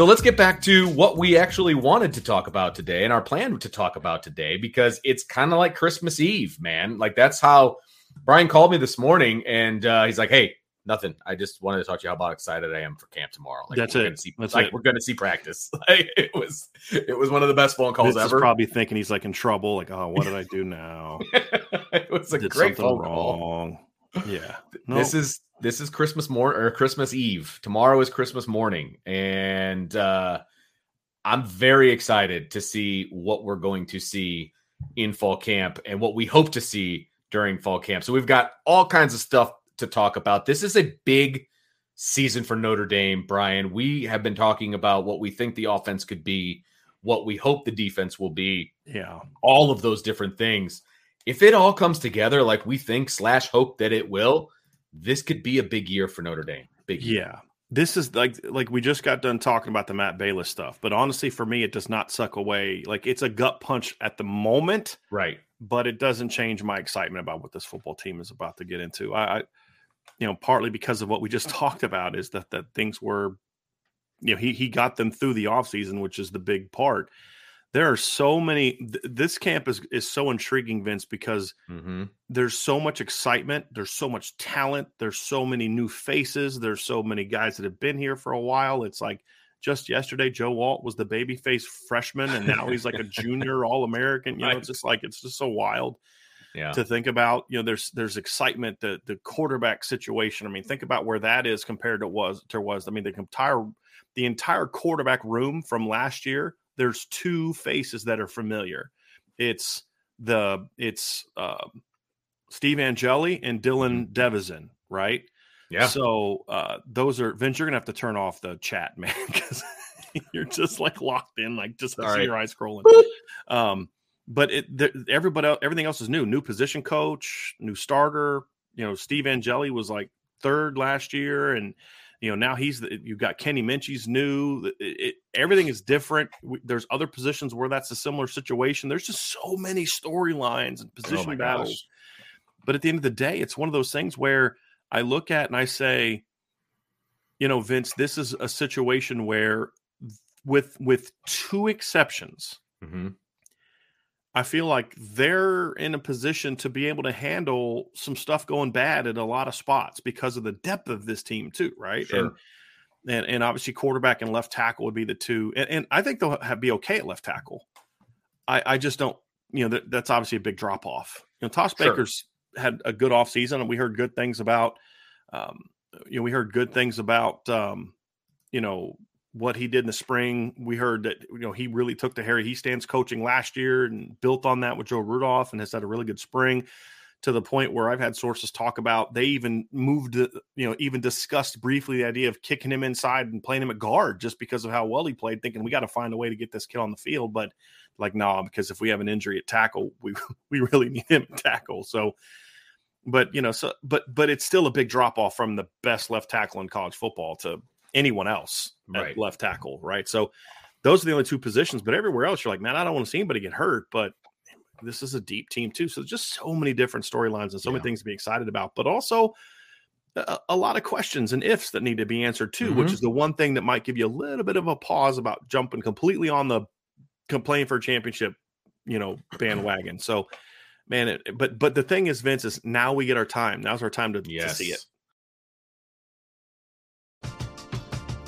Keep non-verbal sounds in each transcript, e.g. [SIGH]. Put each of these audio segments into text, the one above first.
So let's get back to what we actually wanted to talk about today and our plan to talk about today because it's kind of like Christmas Eve, man. Like that's how Brian called me this morning and uh, he's like, "Hey, nothing. I just wanted to talk to you how about excited I am for camp tomorrow. Like, that's we're it. Gonna see, that's like it. we're going to see practice. [LAUGHS] Like, it was it was one of the best phone calls Vince is ever. probably thinking he's like in trouble. Like, oh, what did I do now? [LAUGHS] it was a Did great something phone call. wrong. Yeah. This is this is Christmas morning or Christmas Eve. Tomorrow is Christmas morning, and uh, I'm very excited to see what we're going to see in fall camp and what we hope to see during fall camp. So we've got all kinds of stuff to talk about. This is a big season for Notre Dame, Brian. We have been talking about what we think the offense could be, what we hope the defense will be, yeah. all of those different things. If it all comes together like we think slash hope that it will, this could be a big year for Notre Dame. Big year. Yeah. This is like like we just got done talking about the Matt Balis stuff, but honestly, for me, it does not suck away. Like it's a gut punch at the moment, Right. but it doesn't change my excitement about what this football team is about to get into. I, I you know, partly because of what we just [LAUGHS] talked about is that that things were, you know, he he got them through the offseason, which is the big part. There are so many. Th- this camp is is so intriguing, Vince, because Mm-hmm. there's so much excitement there's so much talent there's so many new faces there's so many guys that have been here for a while it's like just yesterday Joe Alt was the babyface freshman and now he's like a junior [LAUGHS] all-american you know Right. it's just like it's just so wild Yeah. to think about you know there's there's excitement the the quarterback situation i mean think about where that is compared to was to was i mean the entire the entire quarterback room from last year there's two faces that are familiar. It's the it's um steve angeli and Dylan Devezin right? Yeah. so uh those are vince you're gonna have to turn off the chat [LAUGHS] man because you're just like locked in like just see right. your eyes scrolling. Um but it everybody else, everything else is new. New position coach new starter. You know steve angeli was like third last year and you know now he's the, you've got Kenny Minchey's new it, it, everything is different we, there's other positions where that's a similar situation there's just so many storylines and Oh position my battles gosh. but at the end of the day it's one of those things where i look at and i say you know vince this is a situation where with with two exceptions Mm-hmm. I feel like they're in a position to be able to handle some stuff going bad at a lot of spots because of the depth of this team too, right? Sure. And, and and obviously quarterback and left tackle would be the two, and, and I think they'll have, be okay at left tackle. I I just don't, you know, that, that's obviously a big drop off. You know, Tosh Sure. Baker's had a good offseason, and we heard good things about. Um, you know, we heard good things about, um, you know, what he did in the spring. We heard that you know he really took to Harry Hiestand's coaching last year and built on that with Joe Rudolph and has had a really good spring to the point where I've had sources talk about they even moved, you know, even discussed briefly the idea of kicking him inside and playing him at guard just because of how well he played, thinking we got to find a way to get this kid on the field. But like, nah, because if we have an injury at tackle, [LAUGHS] we we really need him at tackle. So, but you know, so but but it's still a big drop off from the best left tackle in college football to anyone else Right. left tackle, right? So those are the only two positions. But everywhere else, you're like, man, I don't want to see anybody get hurt. But this is a deep team too, so just so many different storylines and so Yeah. many things to be excited about. But also a, a lot of questions and ifs that need to be answered too, which Mhm. is the one thing that might give you a little bit of a pause about jumping completely on the complain for a championship, you know, bandwagon. So, man, it, but but the thing is, Vince, is now we get our time. Now's our time to, to see it.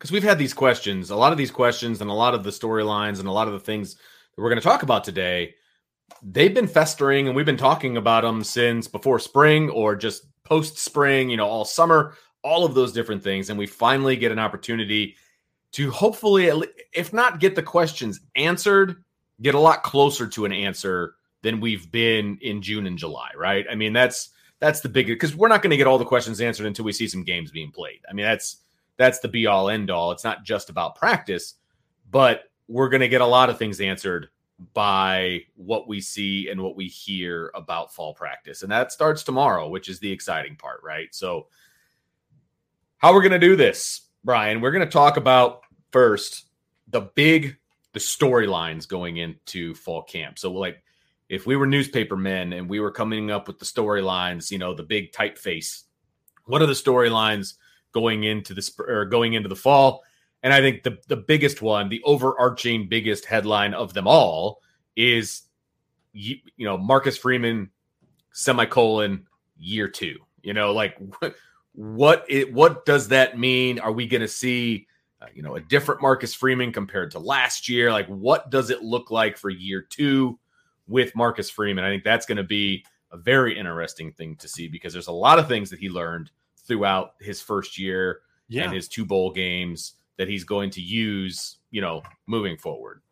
Because we've had these questions, a lot of these questions, and a lot of the storylines, and a lot of the things that we're going to talk about today. They've been festering, and we've been talking about them since before spring or just post spring. You know, all summer, all of those different things, and we finally get an opportunity to hopefully, if not get the questions answered, get a lot closer to an answer than we've been in June and July. Right? I mean, that's that's the big because we're not going to get all the questions answered until we see some games being played. I mean, that's that's the be all end all. It's not just about practice, but we're going to get a lot of things answered by what we see and what we hear about fall practice. And that starts tomorrow, which is the exciting part, right? So, how we're going to do this, Brian, we're going to talk about first the big the storylines going into fall camp. So, like if we were newspaper men and we were coming up with the storylines, you know, the big typeface, what are the storylines going into the sp- or going into the fall? And I think the the biggest one, the overarching biggest headline of them all is you, you know, Marcus Freeman semicolon year 2. You know, like what what it what does that mean? Are we going to see uh, you know, a different Marcus Freeman compared to last year? Like what does it look like for year 2 with Marcus Freeman? I think that's going to be a very interesting thing to see because there's a lot of things that he learned throughout his first year Yeah. and his two bowl games that he's going to use, you know, moving forward.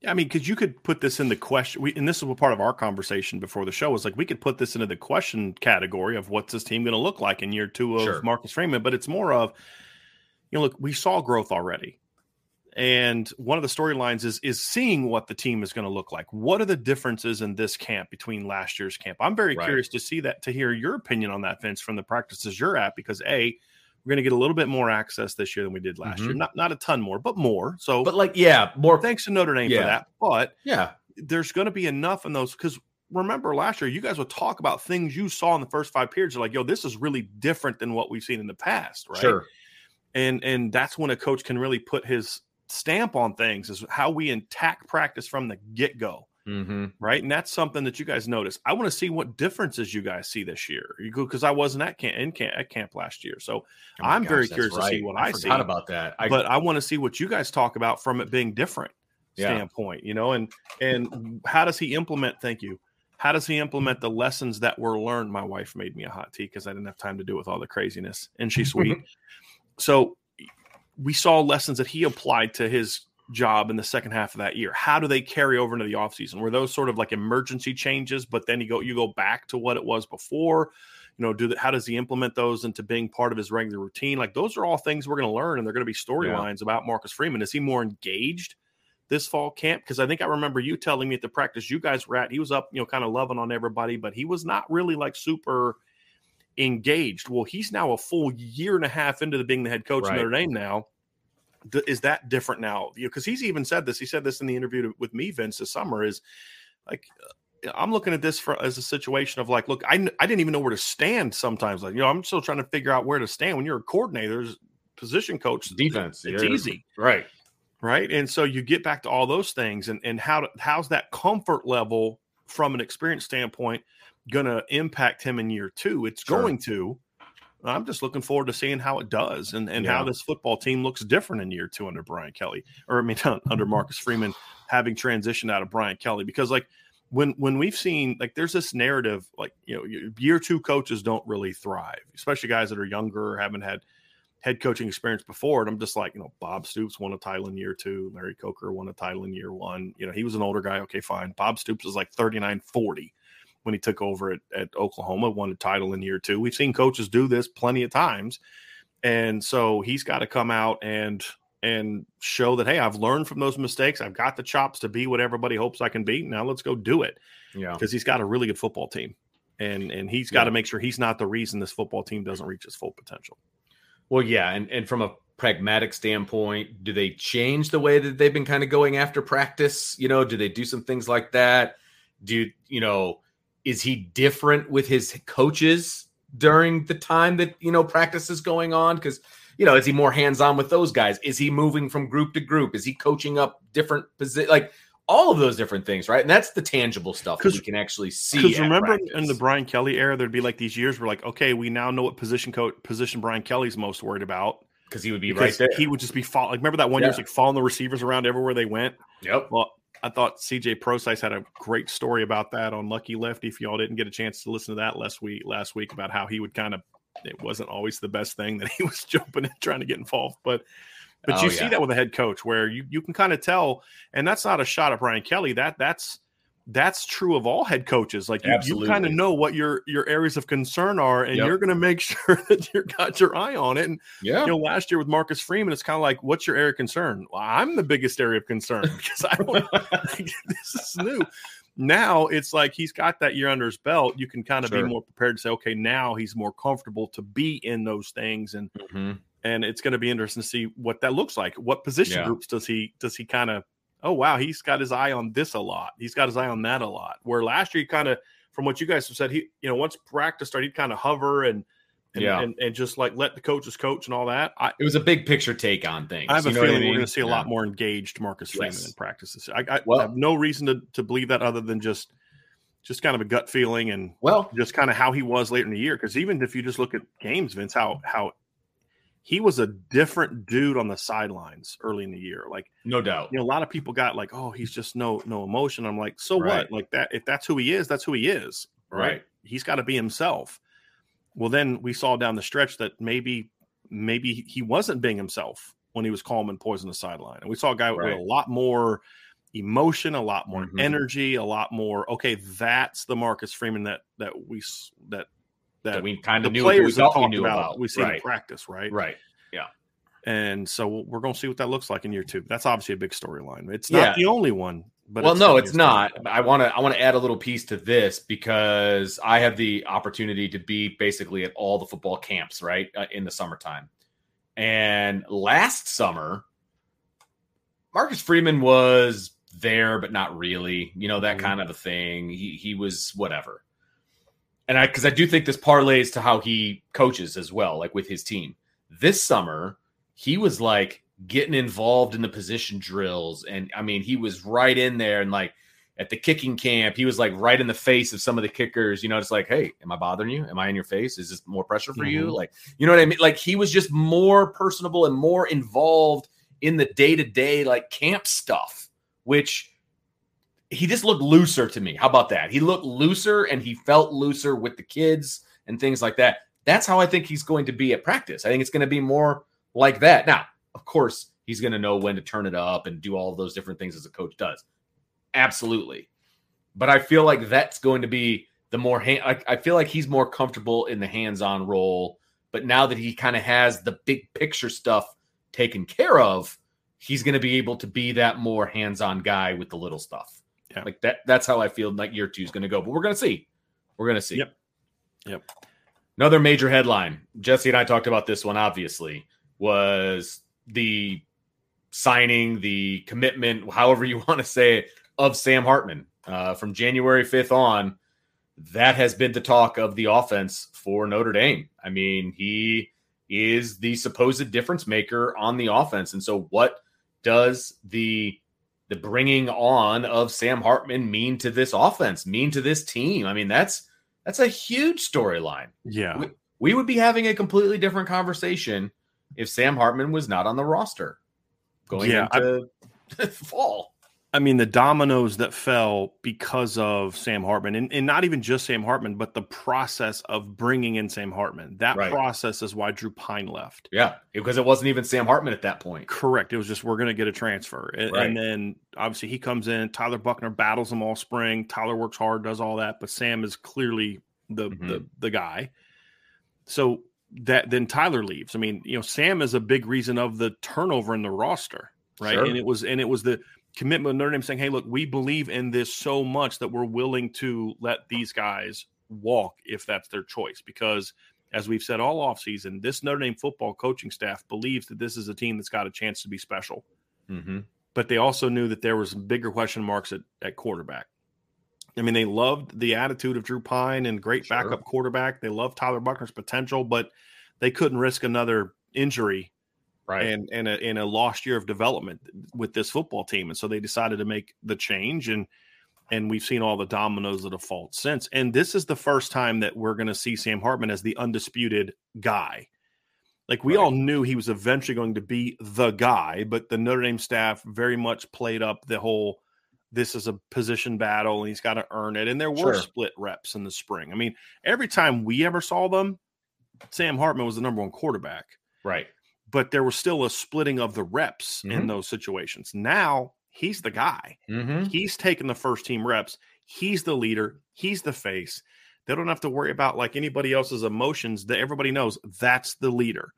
Yeah, I mean, because you could put this in the question, we, and this is a part of our conversation before the show was like we could put this into the question category of what's this team going to look like in year two of Sure. Marcus Freeman, but it's more of, you know, look, we saw growth already, and one of the storylines is is seeing what the team is going to look like. What are the differences in this camp between last year's camp? I'm very Right. curious to see that to hear your opinion on that, Vince, from the practices you're at, because a we're going to get a little bit more access this year than we did last year. Mhm. Not not a ton more, but more. So, But like, yeah, more thanks to Notre Dame Yeah. for that. But yeah, there's going to be enough in those because remember last year, you guys would talk about things you saw in the first five periods. You're like, yo, this is really different than what we've seen in the past, right? Sure. And and that's when a coach can really put his stamp on things is how we attack practice from the get go. Mm-hmm. Right. And that's something that you guys notice. I want to see what differences you guys see this year. Because I wasn't at camp, in camp, at camp last year. So Oh I'm gosh, very curious to see what I, I, see. forgot about that. I, but I want to see what you guys talk about from it being different Yeah. standpoint, you know, and and how does he implement thank you. How does he implement the lessons that were learned? My wife made me a hot tea because I didn't have time to do it with all the craziness, and she's sweet. [LAUGHS] so we saw lessons that he applied to his job in the second half of that year. How do they carry over into the offseason? Were those sort of like emergency changes, but then you go you go back to what it was before? You know, do that, how does he implement those into being part of his regular routine? Like those are all things we're going to learn, and they're going to be storylines about Marcus Freeman. Is he more engaged this fall camp? Because I think I remember you telling me at the practice you guys were at, he was up, you know, kind of loving on everybody, but he was not really like super engaged. Well, he's now a full year and a half into the being the head coach Right. of Notre Dame now. D- is that different now? Because he's even said this. He said this in the interview to- with me, Vince, this summer. Is like uh, I'm looking at this for as a situation of like, look, I, I didn't even know where to stand. Sometimes, like you know, I'm still trying to figure out where to stand. When you're a coordinator, position coach, defense. it's you're- easy Right. right? And so you get back to all those things, and and how to, how's that comfort level from an experience standpoint going to impact him in year two? It's Sure. going to. I'm just looking forward to seeing how it does, and and how this football team looks different in year two under Brian Kelly, or I mean [LAUGHS] under Marcus Freeman having transitioned out of Brian Kelly, because like. When, when we've seen like there's this narrative like you know year two coaches don't really thrive especially guys that are younger or haven't had head coaching experience before. And I'm just like, you know, Bob Stoops won a title in year two. Larry Coker won a title in year one. You know, he was an older guy. Okay, fine. Bob Stoops was like 39 40 when he took over at, at Oklahoma, won a title in year two. We've seen coaches do this plenty of times. And so he's got to come out and and show that hey, I've learned from those mistakes. I've got the chops to be what everybody hopes I can be. Now let's go do it Yeah. because he's got a really good football team. And and he's got to Yeah. make sure he's not the reason this football team doesn't reach its full potential. Well, yeah, and and from a pragmatic standpoint, do they change the way that they've been kind of going after practice? You know, do they do some things like that? Do you know? Is he different with his coaches during the time that you know practice is going on? Because you know, is he more hands on with those guys? Is he moving from group to group? Is he coaching up different positions? Like all of those different things, right? And that's the tangible stuff that we can actually see. Because remember in the Brian Kelly era, there'd be like these years where like, okay, we now know what position coach position Brian Kelly's most worried about. because he would be right there. he would just be follow. Like remember that one year, Yeah. it was like following the receivers around everywhere they went. yep. Well, I thought CJ Prosise had a great story about that on Lucky Lefty. If y'all didn't get a chance to listen to that last week, last week about how he would kind of, it wasn't always the best thing that [LAUGHS] he was jumping and trying to get involved, but. But Oh, you see that with a head coach where you, you can kind of tell, and that's not a shot at Brian Kelly. That that's that's true of all head coaches. Like you, you kind of know what your your areas of concern are, and Yep. you're going to make [LAUGHS] sure that you've got your eye on it. And Yeah. you know, last year with Marcus Freeman, it's kind of like, what's your area of concern? Well, I'm the biggest area of concern [LAUGHS] because I don't. [LAUGHS] this is new. Now it's like he's got that year under his belt. You can kind of Sure. be more prepared to say, okay, now he's more comfortable to be in those things, and Mhm. and it's going to be interesting to see what that looks like. What position Yeah. groups does he does he kind of? Oh wow, he's got his eye on this a lot. He's got his eye on that a lot. Where last year, he kind of, from what you guys have said, he you know once practice started, he'd kind of hover and and, Yeah. and and just like let the coaches coach and all that. I, It was a big picture take on things. I have a you know what feeling mean? we're going to see a Yeah. lot more engaged Marcus Freeman Yes. in practices. I, I, Well- I have no reason to, to believe that other than just just kind of a gut feeling and Well, just kind of how he was later in the year. Because even if you just look at games, Vince, how how he was a different dude on the sidelines early in the year. Like no doubt. you know, a lot of people got like, oh, he's just no no emotion. I'm like, so Right. what? Like that if that's who he is, that's who he is. Right. Right. He's got to be himself. Well, then we saw down the stretch that maybe maybe he wasn't being himself when he was calm and poised on the sideline. And we saw a guy Right. with a lot more emotion, a lot more Mhm. energy, a lot more. Okay, that's the Marcus Freeman that that we that that, we kind of knew we players we talked knew about, about. We see right. in practice, right? Right. Yeah. And so we're going to see what that looks like in year two. That's obviously a big storyline. It's Yeah. not the only one, but well, no, it's not. storyline. I want to. I want to add a little piece to this because I have the opportunity to be basically at all the football camps, right, uh, in the summertime. And last summer, Marcus Freeman was there but not really, you know that Mhm. kind of a thing. He he was whatever. And I cuz I do think this parlays to how he coaches as well, like with his team. This summer, he was like getting involved in the position drills and I mean, he was right in there and like at the kicking camp, he was like right in the face of some of the kickers, you know, it's like, "Hey, am I bothering you? Am I in your face? Is this more pressure for you?" Mhm. Like, you know what I mean? Like he was just more personable and more involved in the day-to-day like camp stuff, which he just looked looser to me. How about that? He looked looser and he felt looser with the kids and things like that. That's how I think he's going to be at practice. I think it's going to be more like that. Now, of course, he's going to know when to turn it up and do all those different things as a coach does. Absolutely. But I feel like that's going to be the more hand, I, I feel like he's more comfortable in the hands-on role. But now that he kind of has the big picture stuff taken care of, he's going to be able to be that more hands-on guy with the little stuff. Yeah. Like that. That's how I feel like year two is going to go. But we're going to see. We're going to see. Yep. Yep. Another major headline. Jesse and I talked about this one. Obviously, was the signing, the commitment, however you [LAUGHS] want to say it, of Sam Hartman uh, from January fifth on. That has been the talk of the offense for Notre Dame. I mean, he is the supposed difference maker on the offense, and so what does the the bringing on of Sam Hartman mean to this offense? Mean to this team? I mean, that's that's a huge storyline. Yeah. We, we would be having a completely different conversation if Sam Hartman was not on the roster going Yeah, into [LAUGHS] fall. I mean, the dominoes that fell because of Sam Hartman, and, and not even just Sam Hartman, but the process of bringing in Sam Hartman. That Right. process is why Drew Pyne left. Yeah, because it wasn't even Sam Hartman at that point. Correct. It was just we're going to get a transfer, and, Right. and then obviously he comes in. Tyler Buchner battles him all spring. Tyler works hard, does all that, but Sam is clearly the Mhm. the the guy. So that then Tyler leaves. I mean, you know, Sam is a big reason of the turnover in the roster, right? Sure. And it was and it was the commitment Notre Dame saying, "Hey, look, we believe in this so much that we're willing to let these guys walk if that's their choice." Because as we've said all offseason, this Notre Dame football coaching staff believes that this is a team that's got a chance to be special. Mm-hmm. But they also knew that there was bigger question marks at, at quarterback. I mean, they loved the attitude of Drew Pyne and great Sure. backup quarterback. They loved Tyler Buchner's potential, but they couldn't risk another injury Right. and and a, and a lost year of development with this football team, and so they decided to make the change and and we've seen all the dominoes that have fallen since. And this is the first time that we're going to see Sam Hartman as the undisputed guy. Like we Right. all knew he was eventually going to be the guy, but the Notre Dame staff very much played up the whole this is a position battle and he's got to earn it. And there were Sure. split reps in the spring. I mean, every time we ever saw them, Sam Hartman was the number one quarterback right. But there was still a splitting of the reps in Mhm. those situations. Now he's the guy. Mm-hmm. He's taking the first team reps. He's the leader. He's the face. They don't have to worry about like anybody else's emotions. That everybody knows that's the leader,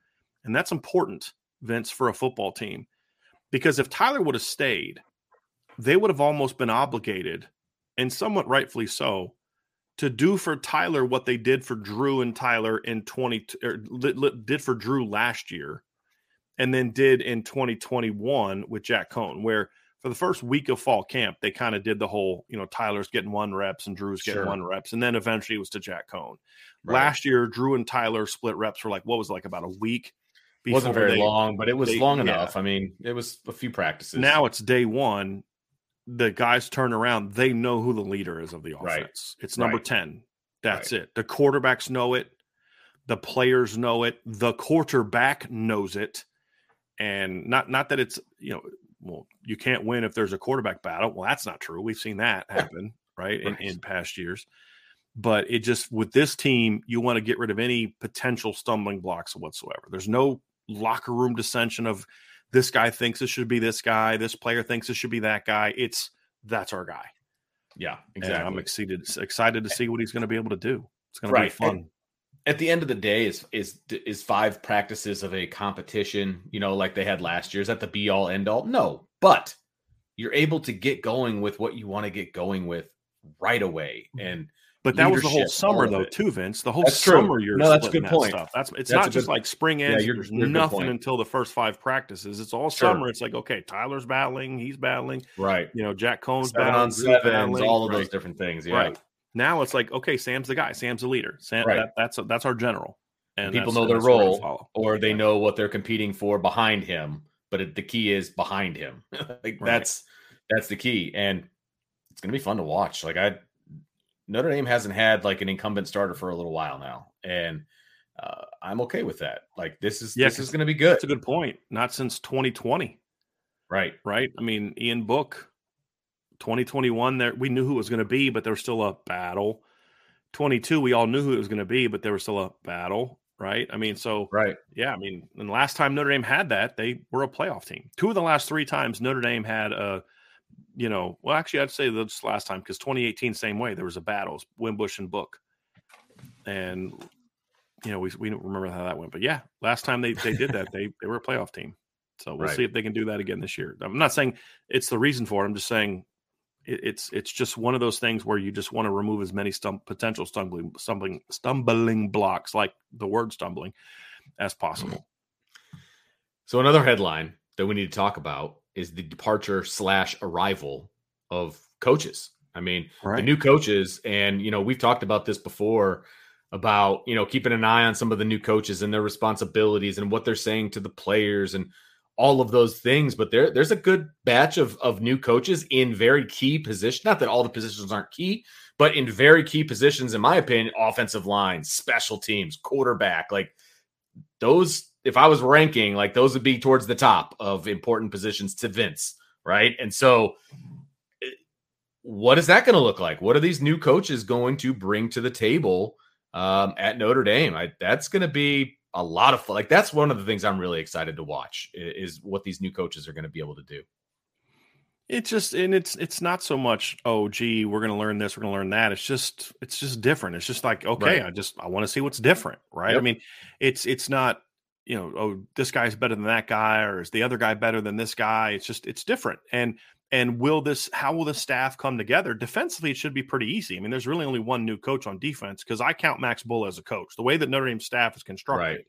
and that's important, Vince, for a football team. Because if Tyler would have stayed, they would have almost been obligated, and somewhat rightfully so, to do for Tyler what they did for Drew and Tyler in 20 or did for Drew last year and then did in 2021 with Jack Coan where for the first week of fall camp they kind of did the whole, you know, Tyler's getting one reps and Drew's getting Sure. one reps and then eventually it was to Jack Coan. Right. Last year Drew and Tyler split reps for like what was it, like about a week wasn't very they- long, but it was they- long yeah. enough. I mean, it was a few practices. Now it's day one. The guys turn around. They know who the leader is of the Right. offense. It's number Right. 10. That's it. The quarterbacks know it. The players know it. The quarterback knows it. And not not that it's, you know, well, you can't win if there's a quarterback battle. Well, that's not true. We've seen that happen, right, in, Right. in past years. But it just with this team, you want to get rid of any potential stumbling blocks whatsoever. There's no locker room dissension of this guy thinks it should be this guy, this player thinks it should be that guy. It's that's our guy. yeah, And exactly. I'm excited excited to see what he's going to be able to do. It's going to Right. be fun. At the end of the day is is is five practices of a competition you know like they had last year is that the be all end all no but you're able to get going with what you want to get going with right away mm-hmm. and But that was the whole summer though, too, Vince. The whole That's true. summer you're No, that's a good that point. stuff. That's it's That's not good- just like spring Yeah, ends. you're- there's you're nothing until the first five practices. It's all Sure. summer. It's like okay, Tyler's battling, he's battling. Right. You know, Jack Coan's Seven battling, on sevens, battling, all of right. those different things. Yeah. Right. Now it's like okay, Sam's the guy. Sam's the leader. Sam, Right. that, that's that's our general. And People know their that's what we're gonna role, or they know what they're competing for behind him. But it, the key is behind him. [LAUGHS] like Right. that's that's the key, and it's gonna be fun to watch. Like I, Notre Dame hasn't had like an incumbent starter for a little while now, and uh, I'm okay with that. Like this is Yeah, this is gonna be good. That's a good point. Not since 2020. Right. right? I mean, Ian Book, 2021, there we knew who it was going to be, but there was still a battle. 22, we all knew who it was going to be, but there was still a battle, right? I mean, so Right. yeah, I mean, and the last time Notre Dame had that, they were a playoff team. Two of the last three times Notre Dame had a, you know, well, actually, I'd say this last time because 2018, same way, there was a battle, it was Wimbush and Book, and you know, we we don't remember how that went, but yeah, last time they they did that, they they were a playoff team. So we'll Right. see if they can do that again this year. I'm not saying it's the reason for it. I'm just saying it, it's it's just one of those things where you just want to remove as many stum- potential stumbling stumbling stumbling blocks, like the word stumbling, as possible. So another headline that we need to talk about is the departure slash arrival of coaches. I mean, the new coaches, and you know, we've talked about this before about you know keeping an eye on some of the new coaches and their responsibilities and what they're saying to the players and all of those things. But there, there's a good batch of of new coaches in very key positions. Not that all the positions aren't key, but in very key positions, in my opinion, offensive line, special teams, quarterback, like those. If I was ranking, like those would be towards the top of important positions to Vince, right? And so what is that going to look like? What are these new coaches going to bring to the table um, at Notre Dame? I, that's going to be a lot of fun. Like that's one of the things I'm really excited to watch is, what these new coaches are going to be able to do. It's just and it's it's not so much oh gee we're gonna learn this we're gonna learn that it's just it's just different it's just like okay Right. I just I want to see what's different right I mean it's it's not you know oh this guy's better than that guy or is the other guy better than this guy it's just it's different and and will this how will the staff come together defensively it should be pretty easy I mean there's really only one new coach on defense because I count Max Bullough as a coach the way that Notre Dame staff is constructed Right.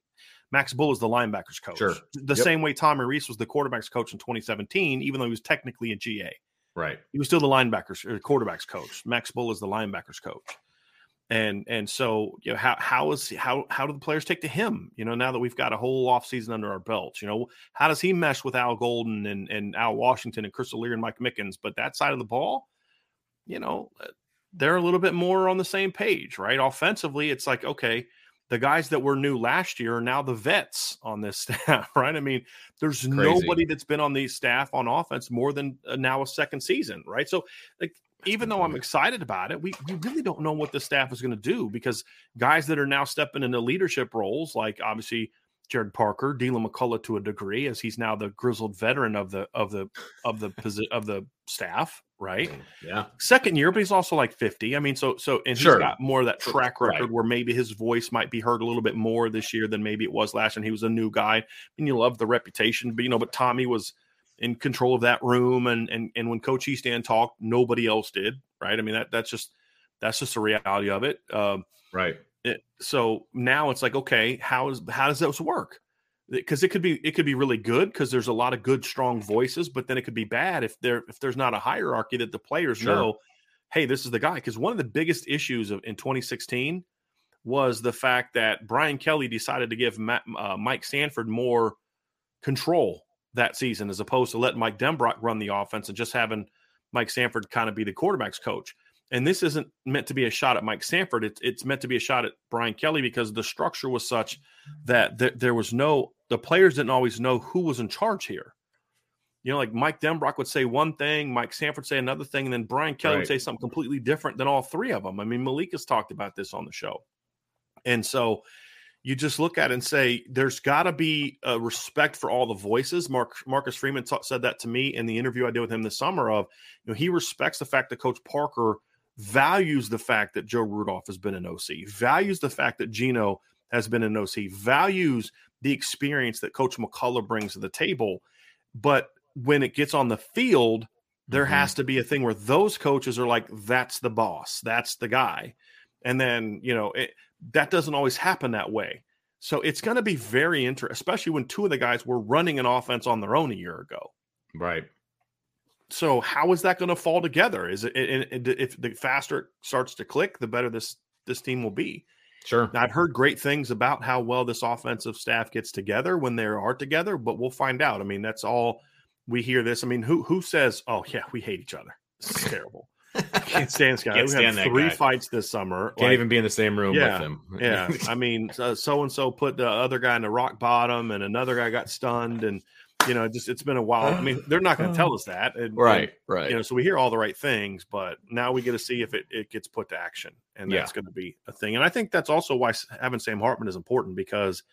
Max Bullough is the linebackers coach. Sure. The Yep. same way Tommy Rees was the quarterbacks coach in 2017, even though he was technically a GA. Right. He was still the linebackers or quarterbacks coach. Max Bullough is the linebackers coach. And and so you know how how is how how do the players take to him? You know, now that we've got a whole offseason under our belts, you know, how does he mesh with Al Golden and, and Al Washington and Chris Lear and Mike Mickens? But that side of the ball, you know, uh, they're a little bit more on the same page, right? Offensively, it's like, okay, the guys that were new last year are now the vets on this [LAUGHS] staff, right? I mean, there's Crazy. nobody that's been on these staff on offense more than uh, now a second season, right? So, like, even though I'm excited about it, we, we really don't know what the staff is going to do because guys that are now stepping into leadership roles, like obviously Gerad Parker, Deland McCullough to a degree, as he's now the grizzled veteran of the of the of the posi- of the staff, right? Yeah. second year, but he's also like 50. I mean, so so and Sure. he's got more of that track Right. record where maybe his voice might be heard a little bit more this year than maybe it was last year. And he was a new guy. And you love the reputation, but you know, but Tommy was in control of that room and and and when Coach Easton talked, nobody else did, right? I mean, that that's just that's just the reality of it. Um Right. it, so now it's like, okay, how is how does this work? Because it could be it could be really good because there's a lot of good strong voices, but then it could be bad if there if there's not a hierarchy that the players Sure. know, hey, this is the guy. Because one of the biggest issues of in 2016 was the fact that Brian Kelly decided to give Matt, uh, Mike Sanford more control that season as opposed to letting Mike Denbrock run the offense and just having Mike Sanford kind of be the quarterback's coach. And this isn't meant to be a shot at Mike Sanford. It's, it's meant to be a shot at Brian Kelly because the structure was such that th- there was no, the players didn't always know who was in charge here. You know, like Mike Denbrock would say one thing, Mike Sanford say another thing, and then Brian Kelly would say something completely different than all three of them. I mean, Malik has talked about this on the show. And so you just look at it and say, there's got to be a respect for all the voices. Mark Marcus Freeman ta- said that to me in the interview I did with him this summer. Of you know, he respects the fact that Coach Parker values the fact that Joe Rudolph has been an OC, values the fact that Gino has been an OC, values the experience that Coach McCullough brings to the table. But when it gets on the field, there Mhm. has to be a thing where those coaches are like, that's the boss, that's the guy. and then you know it, that doesn't always happen that way. So it's going to be very interesting, especially when two of the guys were running an offense on their own a year ago. Right. So how is that going to fall together? Is it and if the faster it starts to click, the better this this team will be. Sure. Now, I've heard great things about how well this offensive staff gets together when they are together, but we'll find out. I mean, that's all we hear this. I mean, who who says, "Oh yeah, we hate each other"? This is [LAUGHS] terrible. [LAUGHS] can't stand this guy. Can't we stand had three guy. fights this summer. Can't Like, even be in the same room yeah, with him. [LAUGHS] yeah. I mean, so and so put the other guy in the rock bottom, and another guy got stunned, and you know, just it's been a while. I mean, they're not going to tell us that, and- right. Right. you know, so we hear all the right things, but now we get to see if it, it gets put to action, and Yeah. that's going to be a thing. And I think that's also why having Sam Hartman is important because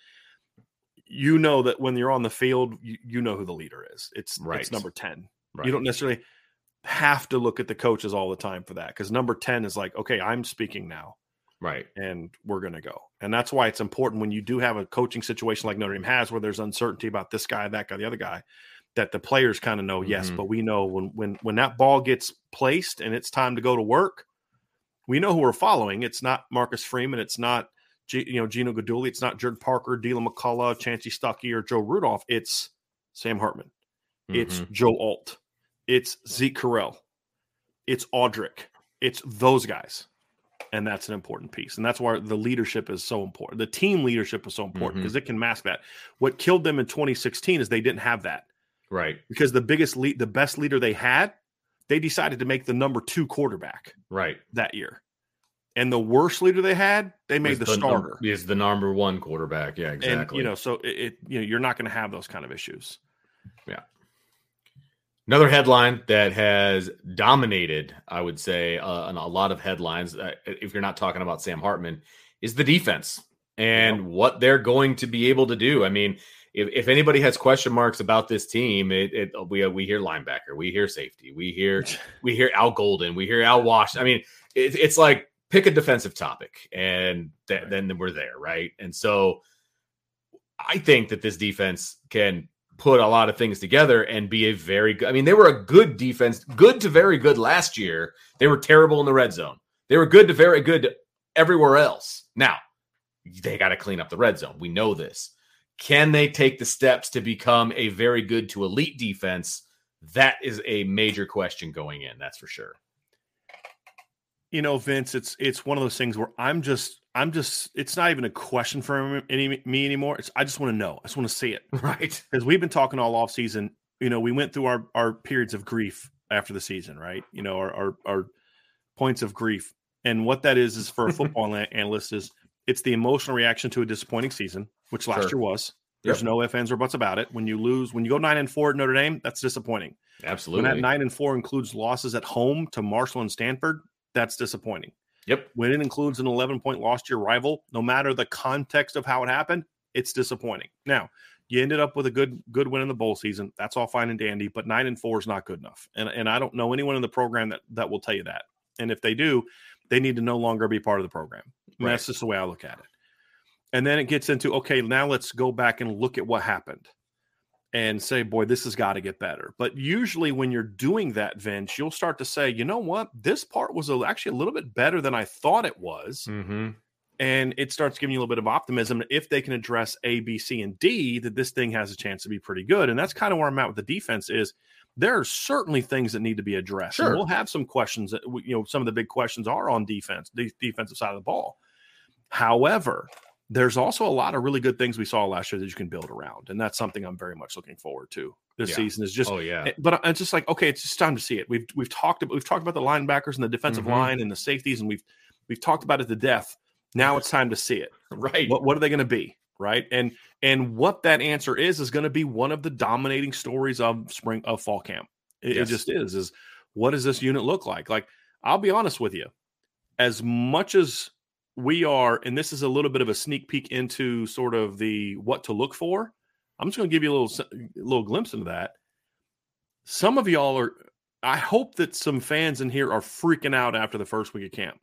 you know that when you're on the field, you, you know who the leader is. It's Right. it's number ten. right. You don't necessarily have to look at the coaches all the time for that because number ten is like, okay, I'm speaking now right. and we're going to go. And that's why it's important when you do have a coaching situation like Notre Dame has, where there's uncertainty about this guy, that guy, the other guy, that the players kind of know, yes, Mhm. but we know when when when that ball gets placed and it's time to go to work, we know who we're following. It's not Marcus Freeman, it's not G, you know Gino Guidugli, it's not Gerad Parker, Deland McCullough, Chansi Stuckey, or Joe Rudolph. It's Sam Hartman. It's Mhm. Joe Alt. It's Zeke Correll. It's Audric. It's those guys. And that's an important piece. And that's why the leadership is so important. The team leadership is so important mm-hmm. because it can mask that. What killed them in 2016 is they didn't have that right. because the biggest lead, the best leader they had, they decided to make the number two quarterback Right. that year. And the worst leader they had, they made the, num- starter. is the number one quarterback. Yeah, exactly. And you know, so it, it you know, you're not going to have those kind of issues. Another headline that has dominated, I would say, uh, a lot of headlines, uh, if you're not talking about Sam Hartman, is the defense and what they're going to be able to do. I mean, if, if anybody has question marks about this team, it, it we we hear linebacker, we hear safety, we hear [LAUGHS] we hear Al Golden, we hear Al Wash. I mean, it, it's like pick a defensive topic, and th- Right. then we're there, right? And so, I think that this defense can put a lot of things together and be a very good. I mean, they were a good defense, good to very good last year. They were terrible in the red zone. They were good to very good everywhere else. Now, they got to clean up the red zone. We know this. Can they take the steps to become a very good to elite defense? That is a major question going in. That's for sure. you know, Vince, it's it's one of those things where I'm just I'm just it's not even a question for any, me anymore. It's I just want to know. I just want to see it [LAUGHS] Right. because we've been talking all off season. You know, we went through our our periods of grief after the season, right? You know, our our, our points of grief, and what that is is for a [LAUGHS] football analyst is it's the emotional reaction to a disappointing season, which last Sure. year was. There's Yep. no ifs, ands, or buts about it. When you lose, when you go nine and four at Notre Dame, that's disappointing. Absolutely. When that nine and four includes losses at home to Marshall and Stanford, that's disappointing. Yep. When it includes an 11 point loss to your rival, no matter the context of how it happened, it's disappointing. Now, you ended up with a good good win in the bowl season. That's all fine and dandy, but nine and four is not good enough. And and I don't know anyone in the program that that will tell you that. And if they do, they need to no longer be part of the program. Right. That's just the way I look at it. And then it gets into okay, now let's go back and look at what happened and say, boy, this has got to get better. But usually, when you're doing that, Vince, you'll start to say, you know what, this part was actually a little bit better than I thought it was. Mm-hmm. And it starts giving you a little bit of optimism if they can address A, B, C, and D, that this thing has a chance to be pretty good. And that's kind of where I'm at with the defense is there are certainly things that need to be addressed. And Sure. we'll have some questions that, you know, some of the big questions are on defense, the defensive side of the ball. However, there's also a lot of really good things we saw last year that you can build around. And that's something I'm very much looking forward to this Yeah. season is just Oh yeah. Eh, But it's just like okay, it's just time to see it. We've we've talked about we've talked about the linebackers and the defensive Mhm. line and the safeties, and we've we've talked about it to death. Now it's time to see it. [LAUGHS] right. What what are they going to be, right? And and what that answer is is going to be one of the dominating stories of spring of fall camp. It, it just is. Is what does this unit look like? Like I'll be honest with you, as much as we are, and this is a little bit of a sneak peek into sort of the what to look for. I'm just going to give you a little a little glimpse into that. Some of y'all are. I hope that some fans in here are freaking out after the first week of camp.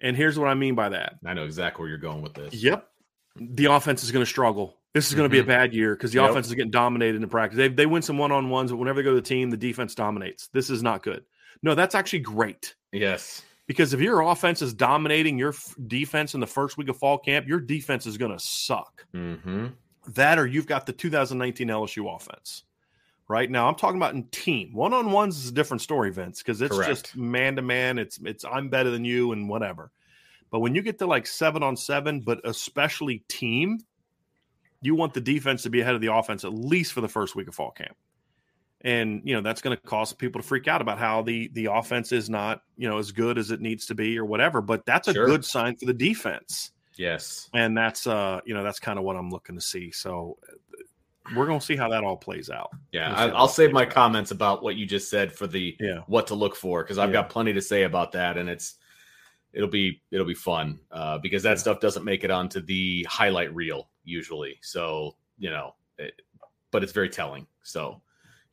And here's what I mean by that. I know exactly where you're going with this. Yep. The offense is going to struggle. This is going to be a mm-hmm. bad year because the Yep. offense is getting dominated in practice. They, they win some one on ones, but whenever they go to the team, the defense dominates. This is not good. No, that's actually great. Yes. Because if your offense is dominating your f- defense in the first week of fall camp, your defense is going to suck. Mm-hmm. That or you've got the 2019 LSU offense. Right now, I'm talking about in team. One on ones is a different story, Vince, because it's Correct. just man to man. It's it's I'm better than you and whatever. But when you get to like seven on seven, but especially team, you want the defense to be ahead of the offense at least for the first week of fall camp. And you know that's going to cause people to freak out about how the the offense is not you know as good as it needs to be or whatever. But that's a Sure. good sign for the defense Yes. and that's uh you know that's kind of what i'm looking to see so uh, we're gonna see how that all plays out Yeah, I, i'll save my out. comments about what you just said for the Yeah. what to look for because I've Yeah. got plenty to say about that, and it's it'll be it'll be fun uh, because that Yeah. stuff doesn't make it onto the highlight reel usually. So you know, it, but it's very telling. So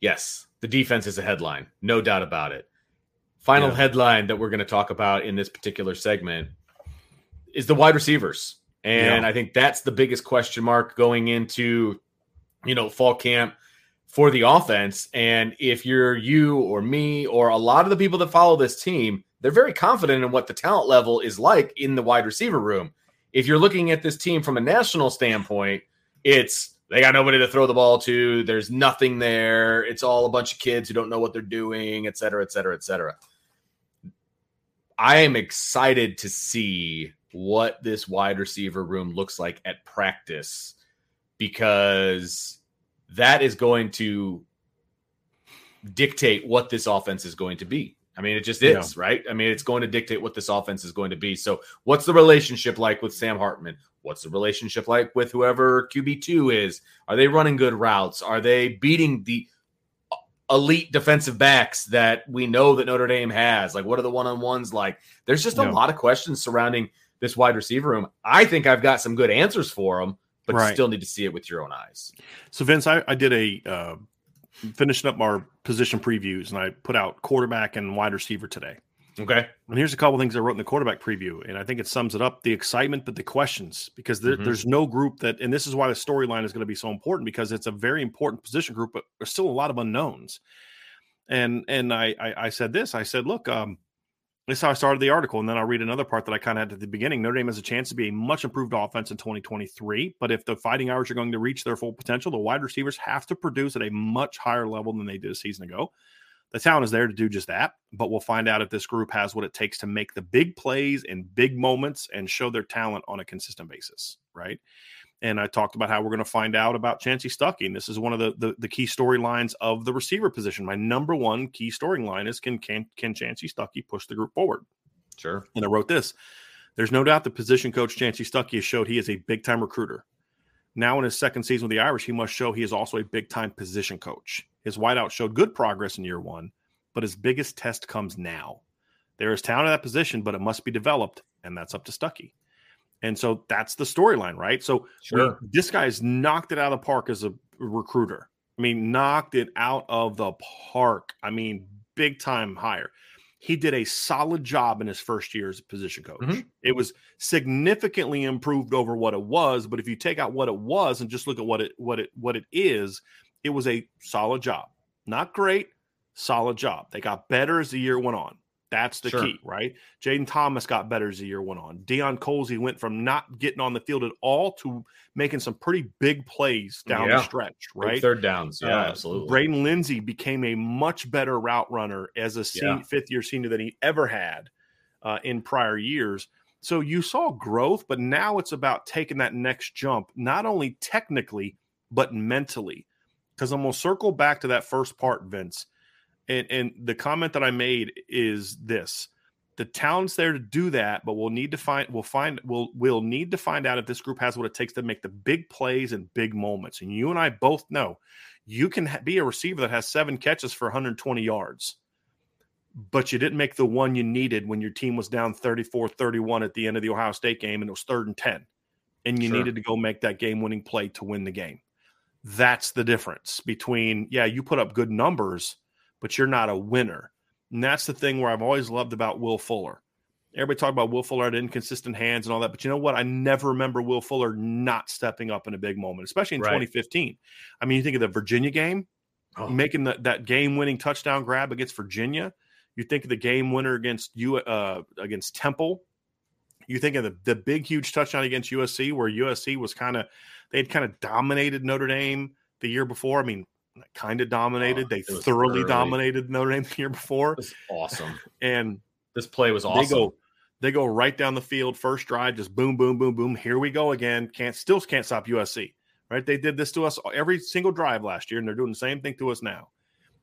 yes, the defense is a headline, no doubt about it. Final Yeah. headline that we're going to talk about in this particular segment is the wide receivers. And Yeah. I think that's the biggest question mark going into, you know, fall camp for the offense. And if you're you or me or a lot of the people that follow this team, they're very confident in what the talent level is like in the wide receiver room. If you're looking at this team from a national standpoint, it's they got nobody to throw the ball to. There's nothing there. It's all a bunch of kids who don't know what they're doing, et cetera, et cetera, et cetera. I am excited to see what this wide receiver room looks like at practice because that is going to dictate what this offense is going to be. I mean, it just is, right? I mean, it's going to dictate what this offense is going to be. So, what's the relationship like with Sam Hartman? What's the relationship like with whoever QB2 is? Are they running good routes? Are they beating the elite defensive backs that we know that Notre Dame has? Like, what are the one on ones like? There's just a Yeah. lot of questions surrounding this wide receiver room. I think I've got some good answers for them, but you still need to see it with your own eyes. so vince i, I did a uh, finishing up our position previews and i put out quarterback and wide receiver today Okay. and here's a couple things i wrote in the quarterback preview and i think it sums it up the excitement but the questions because there, Mhm. there's no group that and this is why the storyline is going to be so important because it's a very important position group but there's still a lot of unknowns and and I, I I said this. I said, look, um, this is how I started the article, and then I'll read another part that I kind of had at the beginning. Notre Dame has a chance to be a much improved offense in 2023, but if the Fighting Irish are going to reach their full potential, the wide receivers have to produce at a much higher level than they did a season ago. The talent is there to do just that, but we'll find out if this group has what it takes to make the big plays and big moments and show their talent on a consistent basis, right? And I talked about how we're going to find out about Chansi Stuckey. And this is one of the the, the key storylines of the receiver position. My number one key storyline is can can can Chansi Stuckey push the group forward? Sure. And I wrote this. There's no doubt the position coach Chansi Stuckey has showed he is a big time recruiter. Now in his second season with the Irish, he must show he is also a big time position coach. His wideout showed good progress in year one, but his biggest test comes now. There is talent at that position, but it must be developed, and that's up to Stuckey. And so that's the storyline, right? So Sure. we- this guy's knocked it out of the park as a recruiter. I mean, knocked it out of the park. I mean, big time hire. He did a solid job in his first year as a position coach. Mhm. It was significantly improved over what it was, but if you take out what it was and just look at what it what it what it is, it was a solid job. Not great, solid job. They got better as the year went on. That's the Sure. key, right? Jayden Thomas got better as the year went on. Deion Colzie went from not getting on the field at all to making some pretty big plays down Yeah. the stretch, Big right? Third downs. Yeah, Uh, absolutely. Braden Lenzy became a much better route runner as a Yeah. fifth year senior than he ever had uh, in prior years. So you saw growth, but now it's about taking that next jump, not only technically, but mentally. Because I'm going to circle back to that first part, Vince. And, and the comment that I made is this the talent's there to do that, but we'll need to find we'll find we'll we'll need to find out if this group has what it takes to make the big plays and big moments. And you and I both know you can ha- be a receiver that has seven catches for 120 yards, but you didn't make the one you needed when your team was down 34 31 at the end of the Ohio State game and it was third and 10. And you Sure. needed to go make that game winning play to win the game. That's the difference between, yeah, you put up good numbers, but you're not a winner. And that's the thing where I've always loved about Will Fuller. Everybody talk about Will Fuller had inconsistent hands and all that, but you know what? I never remember Will Fuller not stepping up in a big moment, especially in Right. 2015. I mean, you think of the Virginia game, Oh, making the, that game winning touchdown grab against Virginia. You think of the game winner against you uh, against Temple. You think of the, the big huge touchdown against USC, where USC was kind of they had kind of dominated Notre Dame the year before. I mean, kind of dominated. They thoroughly early. dominated Notre Dame the year before, awesome. [LAUGHS] and This play was awesome. they go they go right down the field first drive just boom boom boom boom here we go again can't still can't stop usc right they did this to us every single drive last year and they're doing the same thing to us now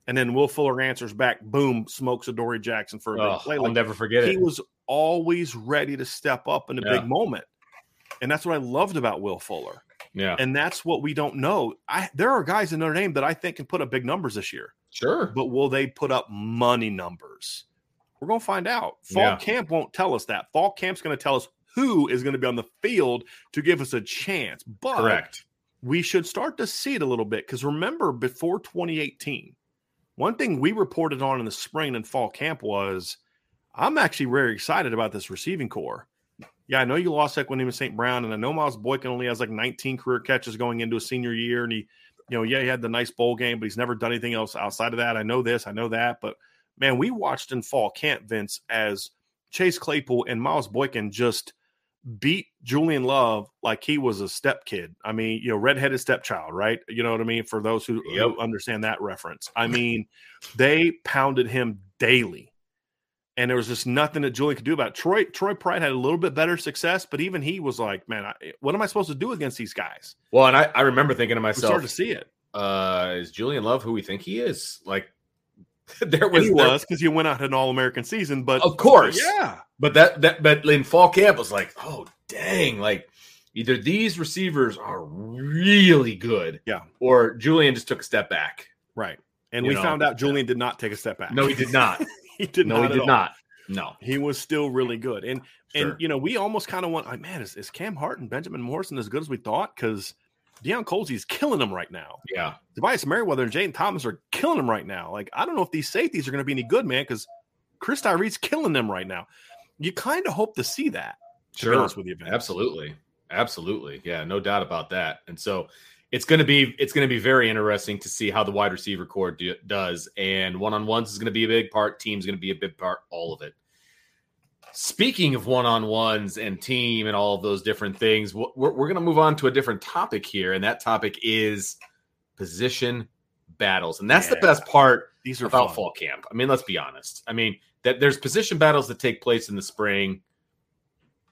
and then will fuller answers back boom smokes Adoree jackson for a big Oh, play I'll never forget he it. He was always ready to step up in a Yeah. big moment and that's what i loved about will fuller yeah, and that's what we don't know i there are guys in notre dame that i think can put up big numbers this year sure. but will they put up money numbers? We're going to find out. Fall Yeah. camp won't tell us that. Fall camp's going to tell us who is going to be on the field to give us a chance. But Correct. we should start to see it a little bit because remember, before 2018, one thing we reported on in the spring and fall camp was I'm actually very excited about this receiving core. Yeah, I know you lost Equanimous St. Brown, and I know Miles Boykin only has like 19 career catches going into a senior year, and he, you know, yeah, he had the nice bowl game, but he's never done anything else outside of that. I know this, I know that, but man, we watched in fall camp, Vince, as Chase Claypool and Miles Boykin just beat Julian Love like he was a step kid. I mean, you know, redheaded stepchild, right? You know what I mean? For those who, who understand that reference, I mean, they pounded him daily. And there was just nothing that Julian could do about it. Troy. Troy Pride had a little bit better success, but even he was like, "Man, I, what am I supposed to do against these guys?" Well, and I, I remember thinking to myself, to see it. uh, is Julian Love who we think he is? Like, [LAUGHS] there And was, he there- was because he went out an All American season, but of course, yeah, But that that but in fall camp was like, oh dang, like either these receivers are really good, Yeah. or Julian just took a step back. right. And You we know, found out Julian did not take a step back. No, he did not. [LAUGHS] [LAUGHS] he did no, not. No, he did not. No, He was still really good. And Sure. and you know, we almost kind of want like, man, is, is Cam Hart and Benjamin Morrison as good as we thought? Because Deion Colzie's killing them right now. yeah, Tobias Merriweather and Jayden Thomas are killing them right now. Like, I don't know if these safeties are going to be any good, man, because Chris Tyree's killing them right now. You kind of hope to see that. To sure, with you, Vince. absolutely, absolutely, yeah, no doubt about that. And so it's going to be it's going to be very interesting to see how the wide receiver corps do, does, and one on ones is going to be a big part. Team's going to be a big part. All of it. Speaking of one on ones and team and all of those different things, we're, we're going to move on to a different topic here, and that topic is position battles, and that's the best part These are about fun. fall camp. I mean, let's be honest. I mean, that there's position battles that take place in the spring.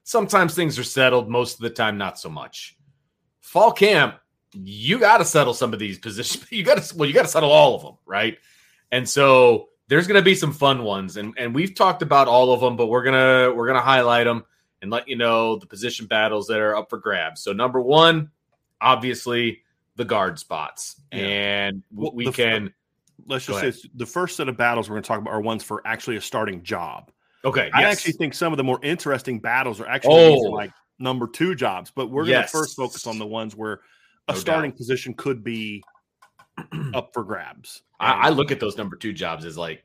Sometimes things are settled, most of the time not so much. Fall camp, you got to settle some of these positions. [LAUGHS] You got to well, you got to settle all of them, right? And so there's going to be some fun ones and and we've talked about all of them, but we're going to we're to highlight them and let you know the position battles that are up for grabs. So number 1, obviously the guard spots. Yeah. And Well, we can Let's just say the first set of battles we're going to talk about are ones for actually a starting job. Okay. I yes. actually think some of the more interesting battles are actually Oh. like number two jobs, but we're Yes. going to first focus on the ones where a No starting doubt. position could be [CLEARS THROAT] up for grabs. I, I look at those number two jobs as like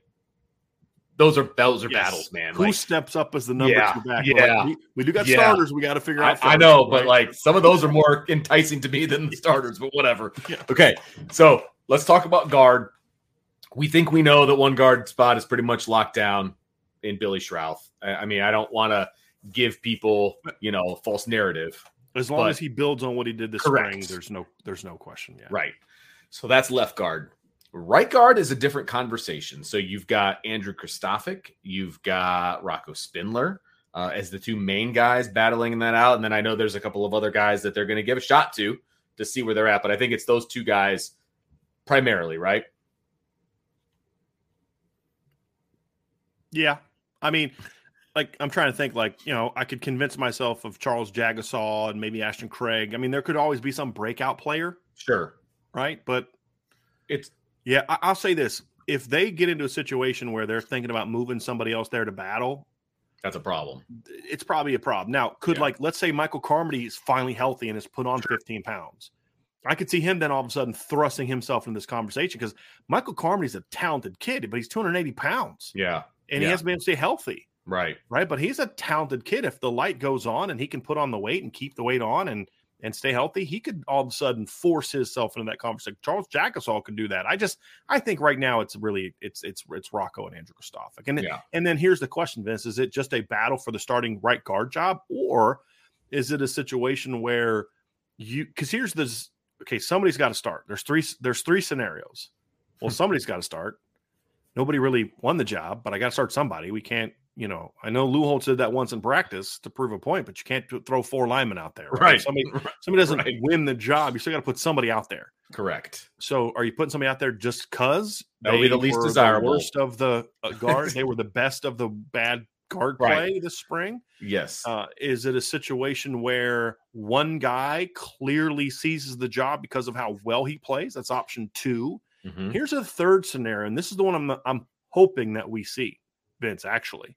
those are those are Yes. battles, man. Who Like, steps up as the number Yeah, two back? We're like, yeah, we, we do got yeah. starters. We got to figure out. I first, know, but like some of those are more enticing to me than the starters, but whatever. [LAUGHS] Yeah. Okay, so let's talk about guard. We think we know that one guard spot is pretty much locked down in Billy Schrauth. I, I mean, I don't want to give people, you know, a false narrative. As long but- as he builds on what he did this Correct. spring, there's no there's no question. Yeah, Right. So that's left guard. Right guard is a different conversation. So you've got Andrew Kristofic, you've got Rocco Spindler uh, as the two main guys battling that out. And then I know there's a couple of other guys that they're going to give a shot to to see where they're at. But I think it's those two guys primarily, right? Yeah. I mean, like I'm trying to think like, you know, I could convince myself of Charles Jagusah and maybe Ashton Craig. I mean, there could always be some breakout player, Sure. right? But It's yeah, I, I'll say this. If they get into a situation where they're thinking about moving somebody else there to battle, that's a problem. it's probably a problem. Now, could Yeah. like let's say Michael Carmody is finally healthy and has put on 15 pounds. I could see him then all of a sudden thrusting himself into this conversation because Michael Carmody's a talented kid, but he's 280 pounds Yeah. and he hasn't been able to stay healthy. Right. right? But he's a talented kid. If the light goes on and he can put on the weight and keep the weight on, and and stay healthy, he could all of a sudden force himself into that conversation. Charles Jagusah can do that. I just I think right now it's really it's it's it's Rocco and Andrew Kristofic. And Yeah. and then here's the question, Vince: Is it just a battle for the starting right guard job, or is it a situation where you? Because here's this. Okay, somebody's got to start. There's three. There's three scenarios. Well, [LAUGHS] somebody's got to start. Nobody really won the job, but I got to start somebody. We can't. You know, I know Lou Holtz did that once in practice to prove a point, but you can't throw four linemen out there. Right? Right. Somebody [LAUGHS] somebody doesn't Right. win the job. You still got to put somebody out there. Correct. So, are you putting somebody out there just because That would be the least desirable. worst of the uh, guard? [LAUGHS] they were the best of the bad guard Right. play this spring. Yes. Uh, is it a situation where one guy clearly seizes the job because of how well he plays? That's option two. Mhm. Here's a third scenario, and this is the one I'm I'm hoping that we see, Vince. Actually,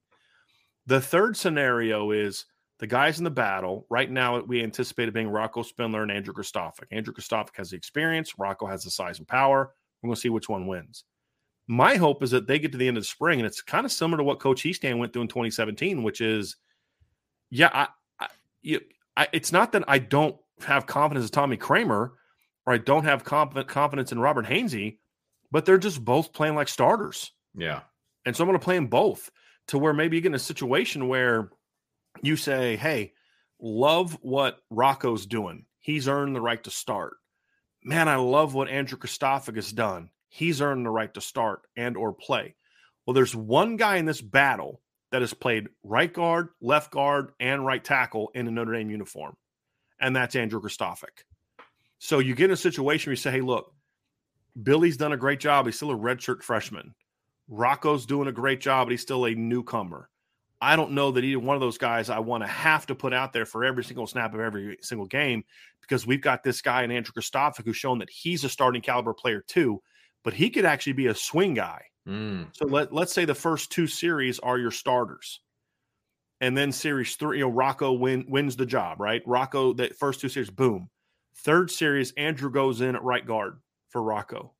the third scenario is the guys in the battle. Right now, we anticipate it being Rocco Spindler and Andrew Kristofic. Andrew Kristofic has the experience. Rocco has the size and power. We're going to see which one wins. My hope is that they get to the end of the spring, and it's kind of similar to what Coach Hiestand went through in 2017, which is, yeah, I, I, you, I, it's not that I don't have confidence in Tommy Kraemer or I don't have confident confidence in Robert Hainsey, but they're just both playing like starters. Yeah. And so I'm going to play them both to where maybe you get in a situation where you say, Hey, love what Rocco's doing. He's earned the right to start. Man, I love what Andrew Kristofic has done. He's earned the right to start and or play. Well, there's one guy in this battle that has played right guard, left guard, and right tackle in a Notre Dame uniform, and that's Andrew Kristofic. So you get in a situation where you say, "Hey, look, Billy's done a great job. He's still a redshirt freshman. Rocco's doing a great job, but he's still a newcomer. I don't know that either one of those guys I want to have to put out there for every single snap of every single game because we've got this guy in Andrew Kristofic who's shown that he's a starting caliber player too, but he could actually be a swing guy. Mm. So let, let's say the first two series are your starters. And then series three, you know, Rocco win, wins the job, right? Rocco, the first two series, boom. Third series, Andrew goes in at right guard for Rocco.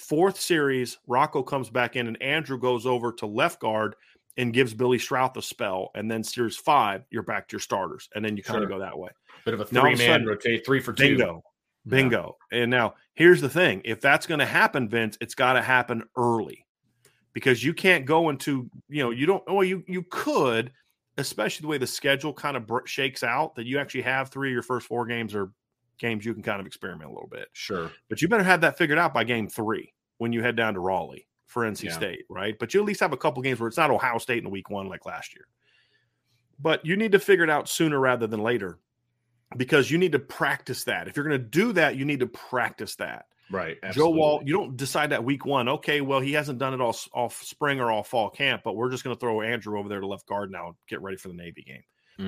Fourth series, Rocco comes back in and Andrew goes over to left guard and gives Billy Schrauth a spell. And then series five, you're back to your starters. And then you kind of go that way. Bit of a three of a man sudden- rotate, three for two. Bingo. Bingo. And now here's the thing if that's going to happen, Vince, it's got to happen early because you can't go into, you know, you don't, well, you, you could, especially the way the schedule kind of shakes out, that you actually have three of your first four games or games you can kind of experiment a little bit. Sure. But you better have that figured out by game three when you head down to Raleigh for NC Yeah. State, right? But you at least have a couple games where it's not Ohio State in week one like last year. But you need to figure it out sooner rather than later because you need to practice that. If you're going to do that, you need to practice that. Right. Joe absolutely. Wall, you don't decide that week one. Okay, well, he hasn't done it all all spring or all fall camp, but we're just going to throw Andrew over there to left guard now and get ready for the Navy game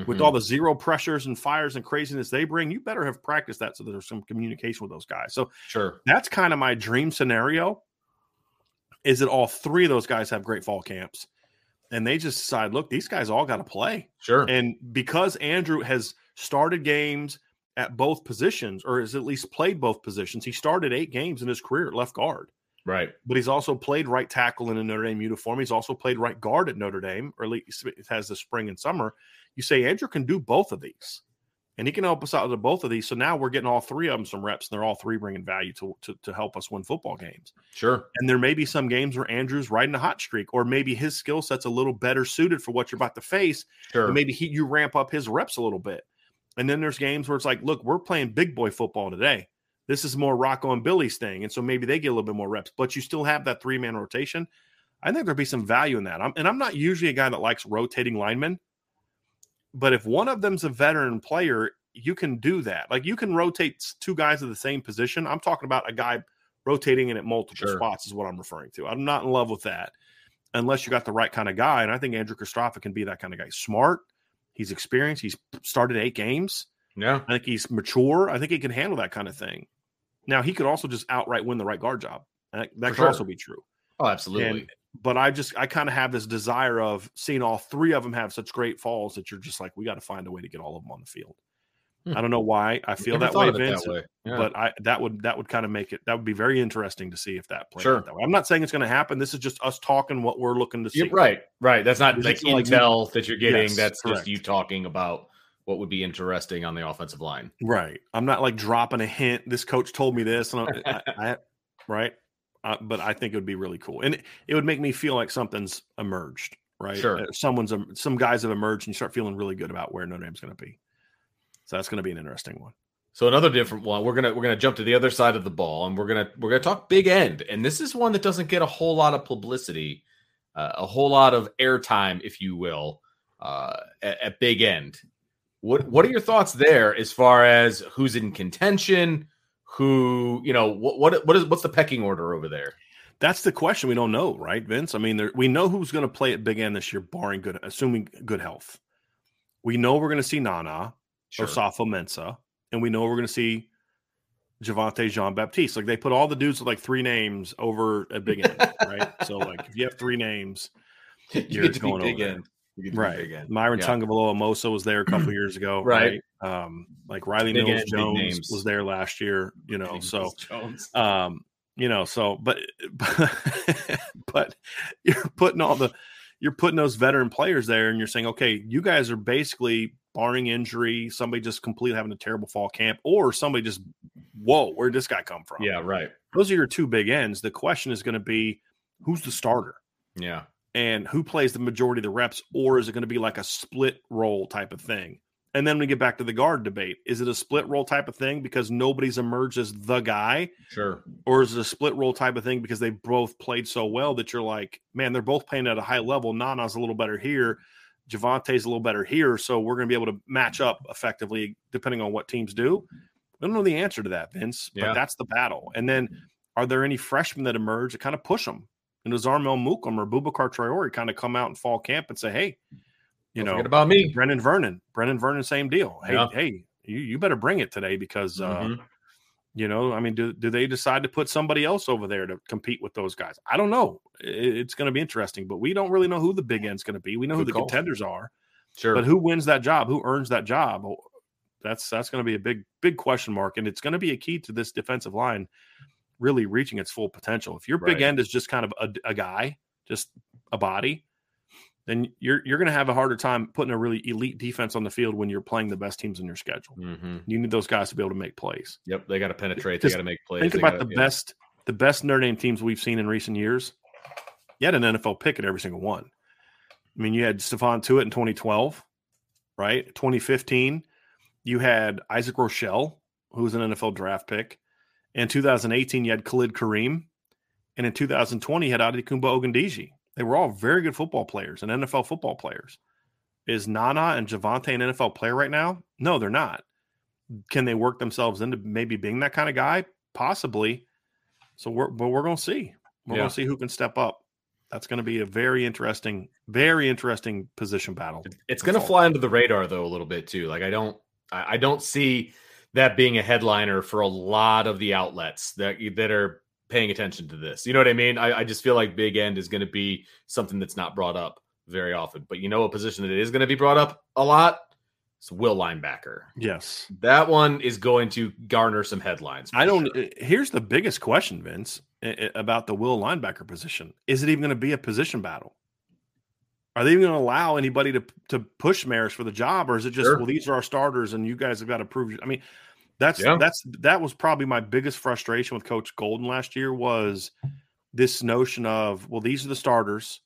with Mhm. all the zero pressures and fires and craziness they bring, you better have practiced that so there's some communication with those guys. So sure. that's kind of my dream scenario. Is that all three of those guys have great fall camps, and they just decide, look, these guys all got to play, Sure. and because Andrew has started games at both positions, or has at least played both positions, he started eight games in his career at left guard right. but he's also played right tackle in a Notre Dame uniform. He's also played right guard at Notre Dame, or at least has the spring and summer. You say Andrew can do both of these, and he can help us out with both of these. So now we're getting all three of them some reps, and they're all three bringing value to, to, to help us win football games. Sure. And there may be some games where Andrew's riding a hot streak, or maybe his skill set's a little better suited for what you're about to face, Sure. and maybe he, you ramp up his reps a little bit. And then there's games where it's like, look, we're playing big boy football today. This is more Rocco and Billy's thing. And so maybe they get a little bit more reps, but you still have that three man rotation. I think there'd be some value in that. I'm, and I'm not usually a guy that likes rotating linemen, but if one of them's a veteran player, you can do that. Like you can rotate two guys of the same position. I'm talking about a guy rotating in at multiple Sure. spots, is what I'm referring to. I'm not in love with that unless you got the right kind of guy. And I think Andrew Kristofic can be that kind of guy. Smart, he's experienced, he's started eight games. yeah. I think he's mature. I think he can handle that kind of thing. Now he could also just outright win the right guard job. That, that could sure. also be true. Oh, absolutely. And but I just I kind of have this desire of seeing all three of them have such great falls that you're just like we got to find a way to get all of them on the field. Hmm. I don't know why I feel that way, Vince, that way. Yeah. but I that would that would kind of make it that would be very interesting to see if that plays Sure. out that way. I'm not saying it's going to happen. This is just us talking what we're looking to see. Yeah, right, right. That's not Is like it like- that you're getting. Yes, That's correct. just you talking about what would be interesting on the offensive line. Right. I'm not like dropping a hint. This coach told me this, and I, I, right. Uh, but I think it would be really cool, and it, it, would make me feel like something's emerged. Right. Sure. Uh, someone's some guys have emerged, and you start feeling really good about where Notre Dame's going to be. So that's going to be an interesting one. So another different one. We're gonna we're gonna jump to the other side of the ball, and we're gonna we're gonna talk Big End, and this is one that doesn't get a whole lot of publicity, uh, a whole lot of airtime, if you will, uh, at, at Big End. What what are your thoughts there as far as who's in contention? Who you know what what what is what's the pecking order over there? That's the question we don't know, right, Vince? I mean, there, we know who's going to play at Big End this year, barring good, assuming good health. We know we're going to see Nana, sure. Osafo-Mensah and we know we're going to see Javontae Jean Baptiste. Like they put all the dudes with like three names over at Big End, [LAUGHS] right? So like if you have three names, you're you going big over end. Right. Big end. Myron yeah. Tagovailoa-Amosa was there a couple [CLEARS THROAT] years ago. right. right. Um, like Riley big Mills Jones was there last year, you know. so um, you know, so but [LAUGHS] but you're putting all the you're putting those veteran players there and you're saying, okay, you guys are basically barring injury, somebody just completely having a terrible fall camp, or somebody just, whoa, where'd this guy come from? Yeah, right. Those are your two big ends. The question is going to be who's the starter? Yeah. And who plays the majority of the reps, or is it going to be like a split role type of thing? And then we get back to the guard debate. Is it a split role type of thing because nobody's emerged as the guy? Sure. Or is it a split role type of thing because they both played so well that you're like, man, they're both playing at a high level. Nana's a little better here. Javontae's a little better here, so we're going to be able to match up effectively depending on what teams do. I don't know the answer to that, Vince, but yeah. that's the battle. And then, are there any freshmen that emerge that kind of push them? And does Armel Mukam or Boubacar Traore kind of come out in fall camp and say, "Hey, you don't know, about me, Brenan Vernon, Brenan Vernon, same deal. Hey, yeah. hey, you, you better bring it today because uh, mm-hmm. uh, you know, I mean, do, do they decide to put somebody else over there to compete with those guys? I don't know. It, it's going to be interesting, but we don't really know who the big end's going to be. We know Good who the call. contenders are. Sure. But who wins that job? Who earns that job? That's that's going to be a big big question mark, and it's going to be a key to this defensive line really reaching its full potential. If your right. big end is just kind of a, a guy, just a body, then you're you're going to have a harder time putting a really elite defense on the field when you're playing the best teams in your schedule. Mm-hmm. You need those guys to be able to make plays. Yep, they got to penetrate. They got to make plays. Think they about gotta, the yeah. best the best Notre Dame teams we've seen in recent years. You had an NFL pick at every single one. I mean, you had Stephon Tuitt in 2012, right? 2015, you had Isaac Rochell, who was an NFL draft pick. In 2018, you had Khalid Kareem. And in 2020, you had Adetokunbo Ogundeji. They were all very good football players and NFL football players. Is Nana and Javontae an NFL player right now? No, they're not. Can they work themselves into maybe being that kind of guy? Possibly. So we're but we're gonna see. We're yeah. gonna see who can step up. That's going to be a very interesting, very interesting position battle. It's going to fly under the radar though a little bit too. Like I don't, I don't see that being a headliner for a lot of the outlets that that are paying attention to this. You know what I mean? I, I just feel like big end is going to be something that's not brought up very often. But you know, a position that is going to be brought up a lot is will linebacker. Yes, that one is going to garner some headlines. I don't. Sure. Eh, here's the biggest question, Vince, eh, eh, about the will linebacker position. Is it even going to be a position battle? Are they even going to allow anybody to to push Marist for the job, or is it just sure. well, these are our starters, and you guys have got to prove? I mean, that's yeah. that's that was probably my biggest frustration with Coach Golden last year was this notion of well, these are the starters,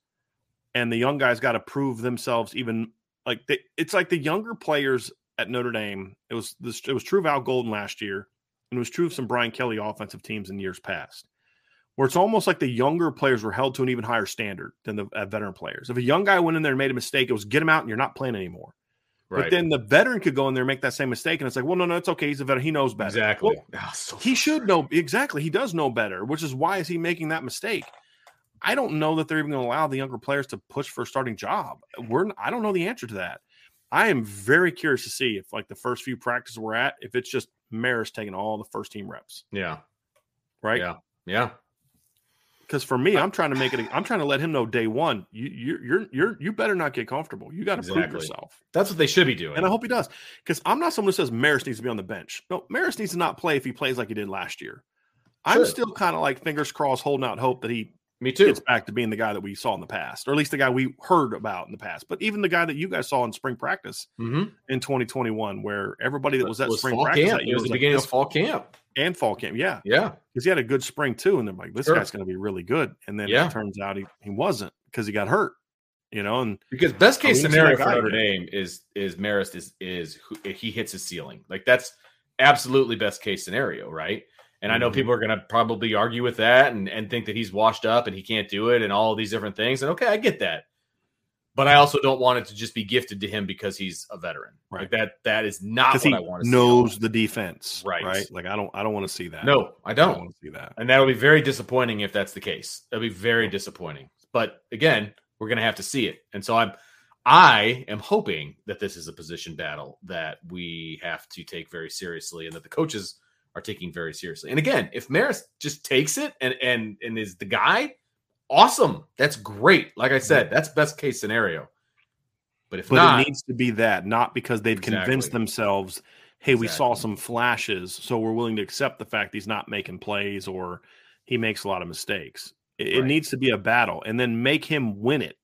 and the young guys got to prove themselves. Even like they, it's like the younger players at Notre Dame. It was this. It was true of Al Golden last year, and it was true of some Brian Kelly offensive teams in years past. Where it's almost like the younger players were held to an even higher standard than the uh, veteran players. If a young guy went in there and made a mistake, it was get him out and you're not playing anymore. Right. But then the veteran could go in there and make that same mistake, and it's like, well, no, no, it's okay. He's a veteran. He knows better. Exactly. Well, oh, so he should know exactly. He does know better, which is why is he making that mistake? I don't know that they're even going to allow the younger players to push for a starting job. We're I don't know the answer to that. I am very curious to see if like the first few practices we're at, if it's just Marist taking all the first team reps. Yeah. Right. Yeah. Yeah. Because for me, I'm trying to make it. I'm trying to let him know day one. You, you're, you're, you're, you better not get comfortable. You got to exactly. prove yourself. That's what they should be doing, and I hope he does. Because I'm not someone who says Maris needs to be on the bench. No, Maris needs to not play if he plays like he did last year. I'm still kind of like fingers crossed, holding out hope that he Me too. gets back to being the guy that we saw in the past, or at least the guy we heard about in the past. But even the guy that you guys saw in spring practice Mm-hmm. in 2021, where everybody that was at spring practice camp. that It was the like, beginning of fall camp. and fall camp, yeah, Yeah. because he had a good spring too, and they're like, this Sure. guy's going to be really good, and then Yeah. it turns out he, he wasn't because he got hurt, you know, and Because best case I wouldn't see scenario for Notre. Dame is is Marist is is he hits his ceiling. Like that's absolutely best case scenario, right? And I know Mhm. people are going to probably argue with that and and think that he's washed up and he can't do it and all of these different things. And okay, I get that. But I also don't want it to just be gifted to him because he's a veteran. Like Right. that that is not what I want to see. knows see. the defense, Right. Right, like I don't, I don't want to see that. No, I I don't. don't want to see that. And that'll be very disappointing if that's the case. That'll be very disappointing. But again, we're going to have to see it. And so I'm I am hoping that this is a position battle that we have to take very seriously and that the coaches are taking very seriously. And again, if Maris just takes it and and and is the guy, awesome. That's great. Like I said, that's best case scenario. But if But not, it needs to be that, not because they've convinced themselves, hey, we saw some flashes, so we're willing to accept the fact he's not making plays or he makes a lot of mistakes. It, it needs to be a battle and then make him win it.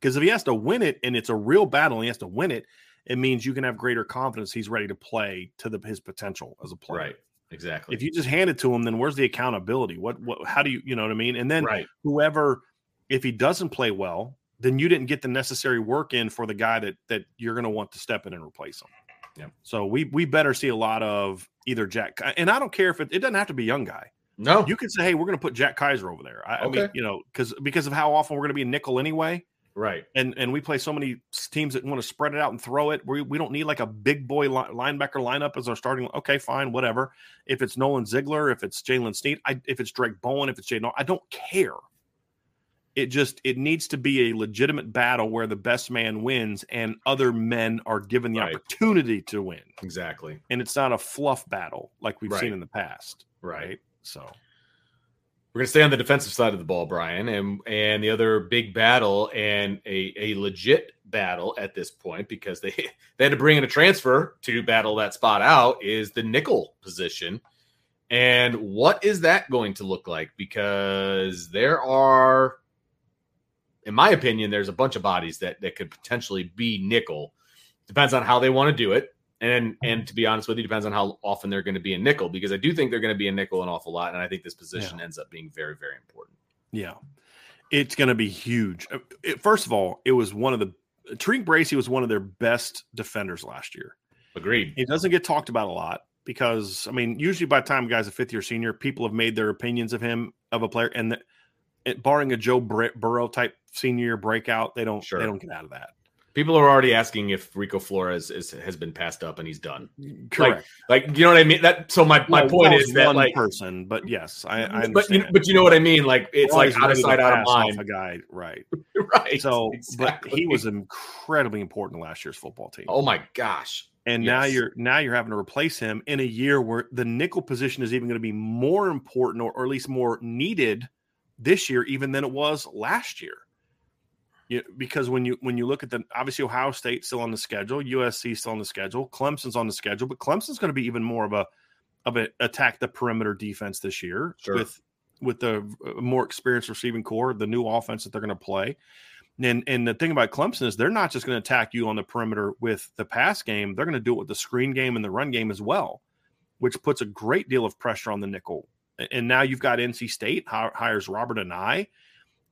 Because if he has to win it and it's a real battle and he has to win it, it means you can have greater confidence he's ready to play to the, his potential as a player. right, exactly. If you just hand it to him, then where's the accountability? What, what, how do you, you know what I mean? And then right, whoever if he doesn't play well then you didn't get the necessary work in for the guy that that you're going to want to step in and replace him Yeah. so we we better see a lot of either jack and i don't care if it, it doesn't have to be a young guy no, you could say hey we're going to put jack Kiser over there i, I mean Okay. you know because because of how often we're going to be nickel anyway right, and and we play so many teams that want to spread it out and throw it. We, we don't need like a big boy li- linebacker lineup as our starting. Okay, fine, whatever. If it's Nolan Ziegler, if it's Jalen Sneed, I, if it's Drayk Bowen, if it's Jaden, I don't care. It just it needs to be a legitimate battle where the best man wins and other men are given the Right. opportunity to win, exactly, and it's not a fluff battle like we've Right. seen in the past. right. So We're going to stay on the defensive side of the ball, Brian, and and the other big battle and a, a legit battle at this point because they they had to bring in a transfer to battle that spot out is the nickel position. And what is that going to look like? Because there are, in my opinion, there's a bunch of bodies that that could potentially be nickel. Depends on how they want to do it. And and to be honest with you, depends on how often they're going to be in nickel because I do think they're going to be in nickel an awful lot, and I think this position ends up being very very important. Yeah, it's going to be huge. Uh, It, first of all, it was one of the Tariq Bracy was one of their best defenders last year. Agreed. He doesn't get talked about a lot because I mean, usually by the time a guy's a fifth year senior, people have made their opinions of him of a player, and the, it, barring a Joe Bur- Burrow type senior year breakout, they don't Sure. they don't get out of that. People are already asking if Rico Flores is, has been passed up and he's done. Correct. Like, you know what I mean? That so my, my point is that one like, person, but yes, I, I but you, but you know what I mean? Like, it's like out of sight, out of mind. A guy, right? [LAUGHS] right. So, exactly. but he was incredibly important last year's football team. Oh my gosh. And now you're now you're having to replace him in a year where the nickel position is even going to be more important or, or at least more needed this year even than it was last year. You, because when you when you look at the obviously Ohio State still on the schedule, USC still on the schedule, Clemson's on the schedule, but Clemson's going to be even more of a of a attack the perimeter defense this year Sure. with with the uh, more experienced receiving corps, the new offense that they're going to play. And and the thing about Clemson is they're not just going to attack you on the perimeter with the pass game; they're going to do it with the screen game and the run game as well, which puts a great deal of pressure on the nickel. And now you've got NC State hires Robert Anae,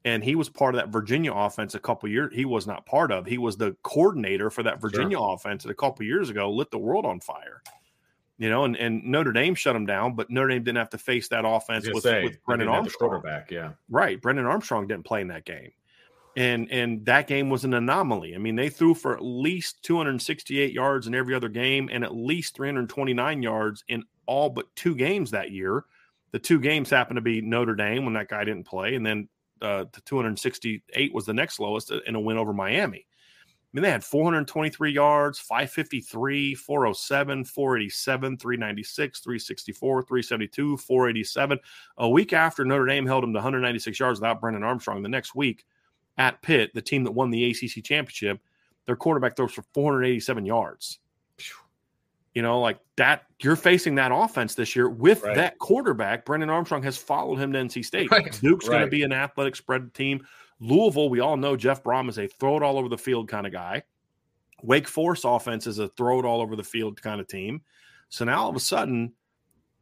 and he was part of that Virginia offense a couple years. He was not part of. He was the coordinator for that Virginia offense that a couple years ago lit the world on fire. You know, and, and Notre Dame shut him down, but Notre Dame didn't have to face that offense with, say, with Brennan didn't have the Armstrong. quarterback. Yeah. Right. Brennan Armstrong didn't play in that game. And and that game was an anomaly. I mean, they threw for at least 268 yards in every other game and at least 329 yards in all but two games that year. The two games happened to be Notre Dame when that guy didn't play, and then uh, the 268 was the next lowest in a win over Miami. I mean, they had 423 yards, 553, 407, 487, 396, 364, 372, 487. A week after Notre Dame held them to 196 yards without Brennan Armstrong, the next week at Pitt, the team that won the ACC championship, their quarterback throws for 487 yards. You know, like that, you're facing that offense this year with Right. that quarterback. Brennan Armstrong has followed him to NC State. Right. Duke's going to be an athletic spread team. Louisville, we all know Jeff Brohm is a throw it all over the field kind of guy. Wake Forest offense is a throw it all over the field kind of team. So now all of a sudden,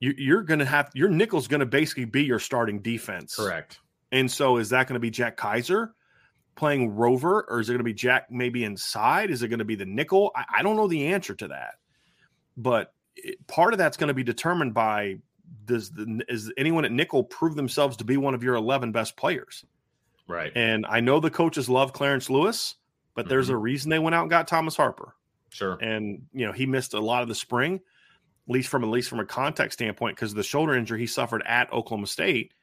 you, you're going to have your nickel's going to basically be your starting defense. Correct. And so is that going to be Jack Kiser playing rover or is it going to be Jack maybe inside? Is it going to be the nickel? I, I don't know the answer to that. But it, part of that's going to be determined by does the, is anyone at nickel prove themselves to be one of your 11 best players? Right. And I know the coaches love Clarence Lewis, but there's Mm-hmm. a reason they went out and got Thomas Harper. Sure. And you know, he missed a lot of the spring, at least from at least from a context standpoint, because of the shoulder injury he suffered at Oklahoma State.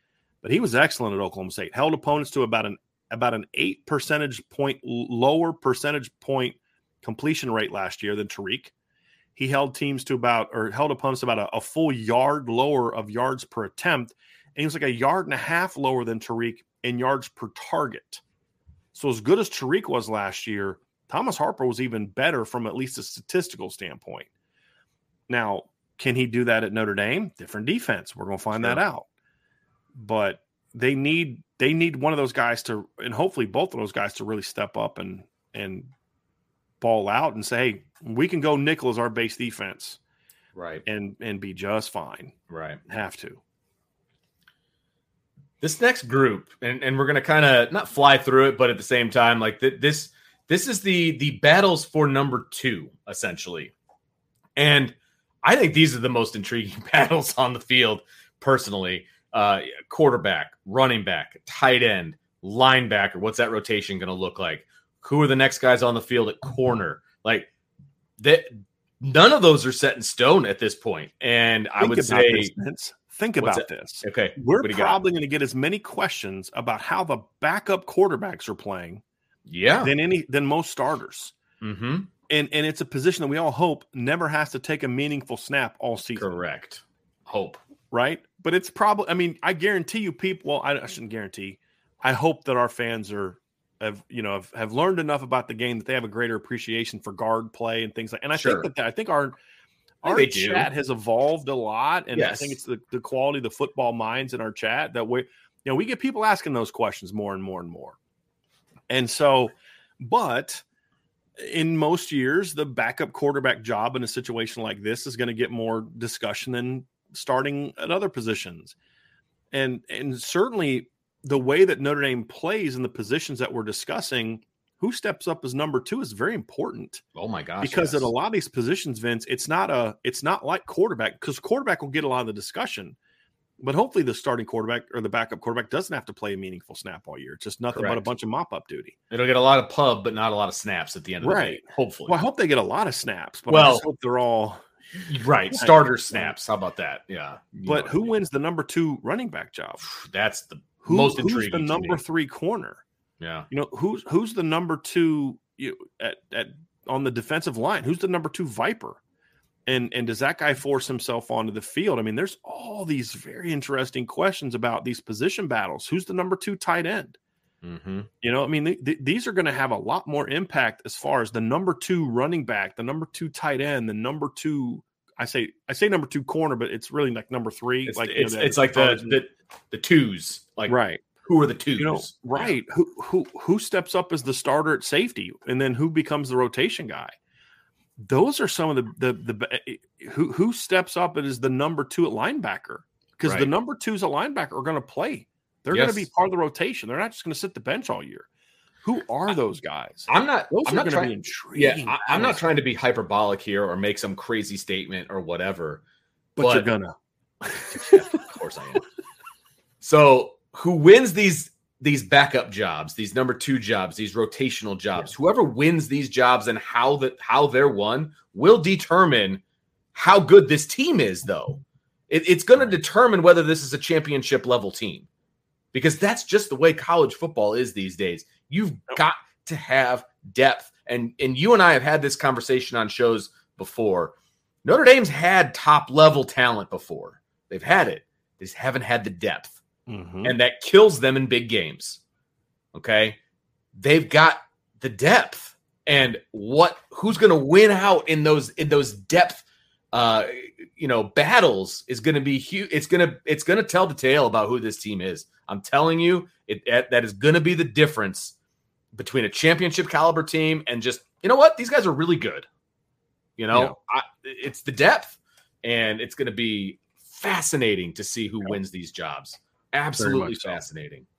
But he was excellent at Oklahoma State. Held opponents to about an about an eight percentage point lower percentage point completion rate last year than Tariq. He held teams to about or held opponents about a, a full yard lower of yards per attempt, and he was like a yard and a half lower than Tariq in yards per target. So as good as Tariq was last year, Thomas Harper was even better from at least a statistical standpoint. Now, can he do that at Notre Dame? Different defense. We're going to find that out. But they need they need one of those guys to, and hopefully both of those guys to really step up and and ball out and say, hey, we can go nickel as our base defense Right. and and be just fine. Right. Have to. this next group and, and we're going to kind of not fly through it but at the same time like th- this this is the the battles for number two essentially and i think these are the most intriguing [LAUGHS] battles on the field personally uh quarterback running back tight end linebacker what's that rotation going to look like who are the next guys on the field at corner like that none of those are set in stone at this point. and i would say this, Think about this. okay We're what do you got? probably going to get as many questions about how the backup quarterbacks are playing yeah than any than most starters. mm-hmm And and it's a position that we all hope never has to take a meaningful snap all season, Correct. Hope. right? But it's probably I mean, I guarantee you people well, I, I shouldn't guarantee. I hope that our fans are have you know have, have learned enough about the game that they have a greater appreciation for guard play and things like and I Sure. think that I think our our think they do. chat has evolved a lot and I think it's the, the quality of the football minds in our chat that we you know we get people asking those questions more and more and more. And so but in most years, the backup quarterback job in a situation like this is going to get more discussion than starting at other positions. And and certainly the way that Notre Dame plays in the positions that we're discussing, who steps up as number two is very important Oh my gosh. because yes. at a lot of these positions, Vince, it's not a it's not like quarterback because quarterback will get a lot of the discussion. But hopefully the starting quarterback or the backup quarterback doesn't have to play a meaningful snap all year. It's just nothing but a bunch of mop up duty. it'll get a lot of pub, but not a lot of snaps at the end of the Right. day. Hopefully. Well, I hope they get a lot of snaps, but I Well, just hope they're all. right. Starter snaps. How about that? Yeah. You But who I wins the number two running back job? That's the Who, most who's the number three corner? Yeah. You know who's who's the number two you at, at on the defensive line? Who's the number two Viper? And and does that guy force himself onto the field? I mean, there's all these very interesting questions about these position battles. Who's the number two tight end? Mm-hmm. You know, I mean, th- th- these are going to have a lot more impact as far as the number two running back, the number two tight end, the number two. I say I say number two corner, but it's really like number three. It's, like you know, it's, it's like the, the the twos. Like right, who are the twos? you know, right. Who who who steps up as the starter at safety, and then who becomes the rotation guy? Those are some of the the the eh, eh, who who steps up and is the number two at linebacker because the number twos at linebacker are going to play. They're going to be part of the rotation. They're not just going to sit the bench all year. Who are those guys? I'm not. Those I'm are not going to trying. Yeah, I, I'm not trying to be hyperbolic here or make some crazy statement or whatever. but, you're gonna. [LAUGHS] of course I am. So who wins these these backup jobs, these number two jobs, these rotational jobs? Whoever wins these jobs and how that how they're won will determine how good this team is. Though it, it's going to determine whether this is a championship level team, because that's just the way college football is these days. You've got to have depth, and and you and I have had this conversation on shows before. Notre Dame's had top level talent before. They've had it. They just haven't had the depth. Mhm. And that kills them in big games. Okay. They've got the depth. And what who's gonna win out in those in those depth uh, you know, battles is going to be huge. It's going to it's going to tell the tale about who this team is. I'm telling you, it that is going to be the difference between a championship caliber team and just you know what these guys are really good. You know, yeah. I, it's the depth, and it's going to be fascinating to see who yeah. wins these jobs. Absolutely fascinating. So.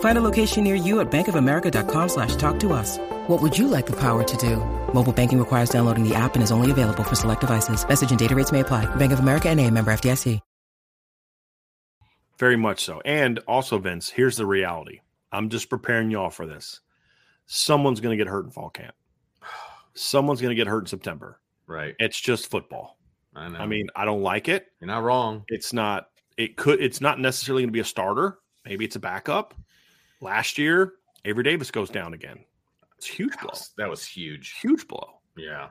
Find a location near you at bankofamerica.com slash talk to us. What would you like the power to do? Mobile banking requires downloading the app and is only available for select devices. Message and data rates may apply. Bank of America and a member FDIC. Very much so. And also, Vince, here's the reality. I'm just preparing y'all for this. Someone's going to get hurt in fall camp. Someone's going to get hurt in September. Right. It's just football. I know. I mean, I don't like it. You're not wrong. It's not. It could. It's not necessarily going to be a starter. Maybe it's a backup. Last year, Avery Davis goes down again. It's huge that blow. Was, that was huge. Huge blow. Yeah.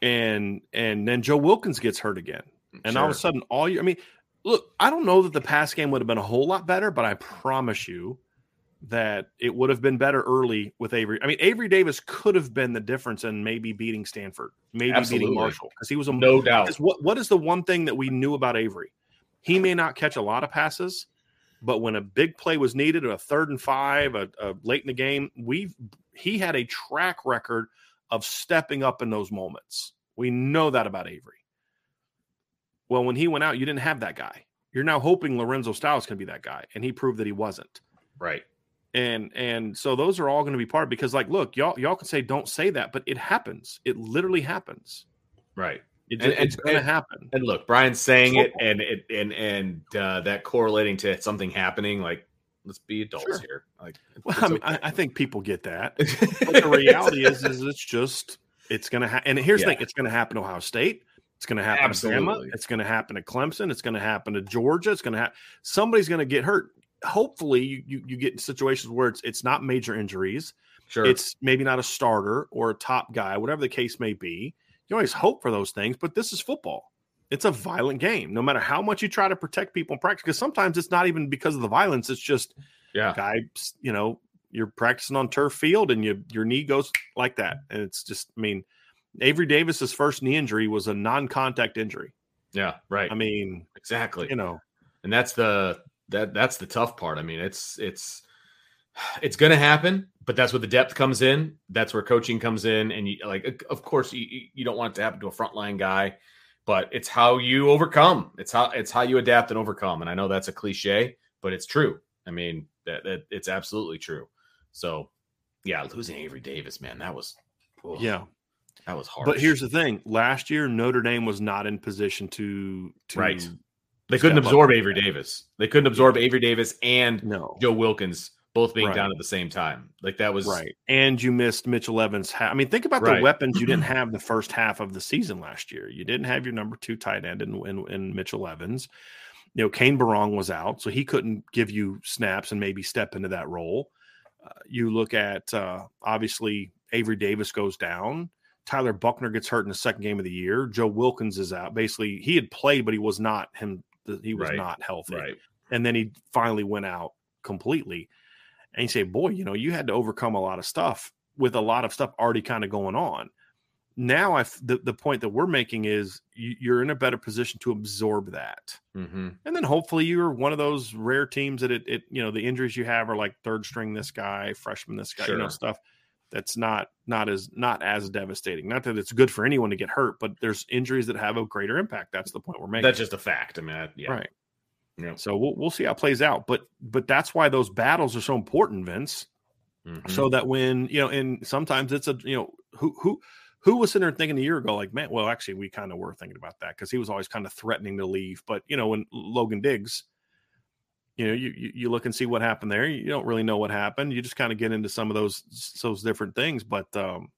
And and then Joe Wilkins gets hurt again. And sure. all of a sudden, all you I mean, look, I don't know that the pass game would have been a whole lot better, but I promise you that it would have been better early with Avery. I mean, Avery Davis could have been the difference in maybe beating Stanford, maybe Absolutely. beating Marshall, because he was a no doubt. What what is the one thing that we knew about Avery? He may not catch a lot of passes, but when a big play was needed, a third and five, a, a late in the game, we he had a track record of stepping up in those moments. We know that about Avery. Well, when he went out, you didn't have that guy. You're now hoping Lorenzo Styles can be that guy, and he proved that he wasn't. Right. And and so those are all going to be part because, like, look, y'all y'all can say don't say that, but it happens. It literally happens. Right. It, and, it's going to happen. And look, Brian's saying it, and it and and uh, that correlating to something happening. Like, let's be adults sure. here. Like, well, I, mean, okay. I, I, think people get that. [LAUGHS] but the reality is, is it's just it's going to happen. And here's yeah. the thing: it's going to happen to Ohio State. It's going to happen Absolutely. to Bama. It's going to happen to Clemson. It's going to happen to Georgia. It's going to happen. Somebody's going to get hurt. Hopefully, you, you you get in situations where it's it's not major injuries. Sure. It's maybe not a starter or a top guy, whatever the case may be. You always hope for those things, but this is football. It's a violent game. No matter how much you try to protect people in practice, because sometimes it's not even because of the violence. It's just, yeah, guy, you know, you're practicing on turf field and you your knee goes like that, and it's just, I mean, Avery Davis's first knee injury was a non-contact injury. Yeah, right. I mean, exactly. You know, and that's the that that's the tough part. I mean, it's it's it's going to happen, but that's where the depth comes in. That's where coaching comes in, and you like, of course, you you don't want it to happen to a frontline guy, but it's how you overcome. It's how it's how you adapt and overcome. And I know that's a cliche, but it's true. I mean, that, that it's absolutely true. So, yeah, losing Avery Davis, man, that was ugh. yeah, that was hard. But here's the thing: last year, Notre Dame was not in position to, to right. They couldn't absorb Avery Davis. They couldn't absorb Avery Davis and no. Joe Wilkins both being right. down at the same time. Like that was right. And you missed Mitchell Evans. Ha- I mean, think about right. the weapons you didn't [CLEARS THROAT] have the first half of the season last year. You didn't have your number two tight end in, in, in Mitchell Evans. You know, Kane Berrong was out, so he couldn't give you snaps and maybe step into that role. Uh, you look at uh, obviously Avery Davis goes down. Tyler Buchner gets hurt in the second game of the year. Joe Wilkins is out. Basically, he had played, but he was not him. He was right. not healthy. And then he finally went out completely. And you say, boy, you know, you had to overcome a lot of stuff with a lot of stuff already kind of going on. Now, I the, the point that we're making is you, are in a better position to absorb that, mm-hmm. and then hopefully you're one of those rare teams that it, it you know the injuries you have are like third string this guy, freshman this guy, sure. you know stuff that's not not as not as devastating. Not that it's good for anyone to get hurt, but there's injuries that have a greater impact. That's the point we're making. That's just a fact. I mean, yeah. right. Yeah. So we'll we'll see how it plays out, but but that's why those battles are so important, Vince. Mhm. so that when you know, and sometimes it's a you know who who who was sitting there thinking a year ago like man, well actually we kind of were thinking about that because he was always kind of threatening to leave, but you know when Logan Diggs, you know you, you you look and see what happened there, you don't really know what happened, you just kind of get into some of those those different things, but um,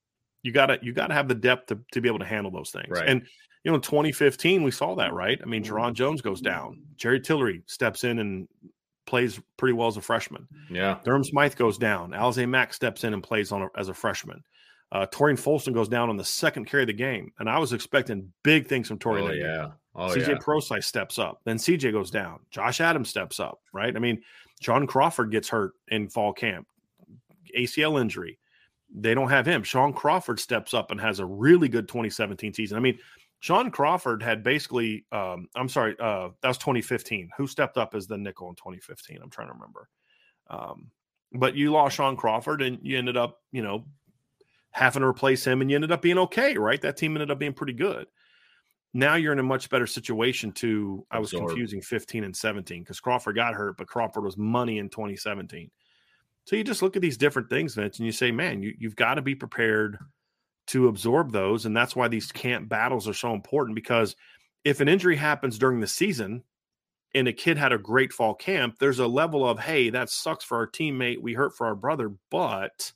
you gotta you gotta have the depth to to be able to handle those things, Right. and you know in 2015 we saw that right. I mean, Jarron Jones goes down, Jerry Tillery steps in and plays pretty well as a freshman. yeah, Durham Smythe goes down. Alize Mack steps in and plays on a, as a freshman. Uh, Torian Folston goes down on the second carry of the game, and I was expecting big things from Torian. oh yeah, oh CJ yeah, Prosise steps up. Then CJ goes down. Josh Adams steps up. Right. I mean, Shaun Crawford gets hurt in fall camp, ACL injury. They don't have him. Shaun Crawford steps up and has a really good 2017 season. I mean, Shaun Crawford had basically, um, I'm sorry, uh, that was 2015. Who stepped up as the nickel in 2015? I'm trying to remember. Um, but you lost Shaun Crawford and you ended up, you know, having to replace him and you ended up being okay, right? That team ended up being pretty good. Now you're in a much better situation to, I was Absorb. confusing 15 and 17 because Crawford got hurt, but Crawford was money in 2017. So you just look at these different things, Vince, and you say, man, you, you've got to be prepared to absorb those. And that's why these camp battles are so important because if an injury happens during the season and a kid had a great fall camp, there's a level of, hey, that sucks for our teammate. We hurt for our brother, but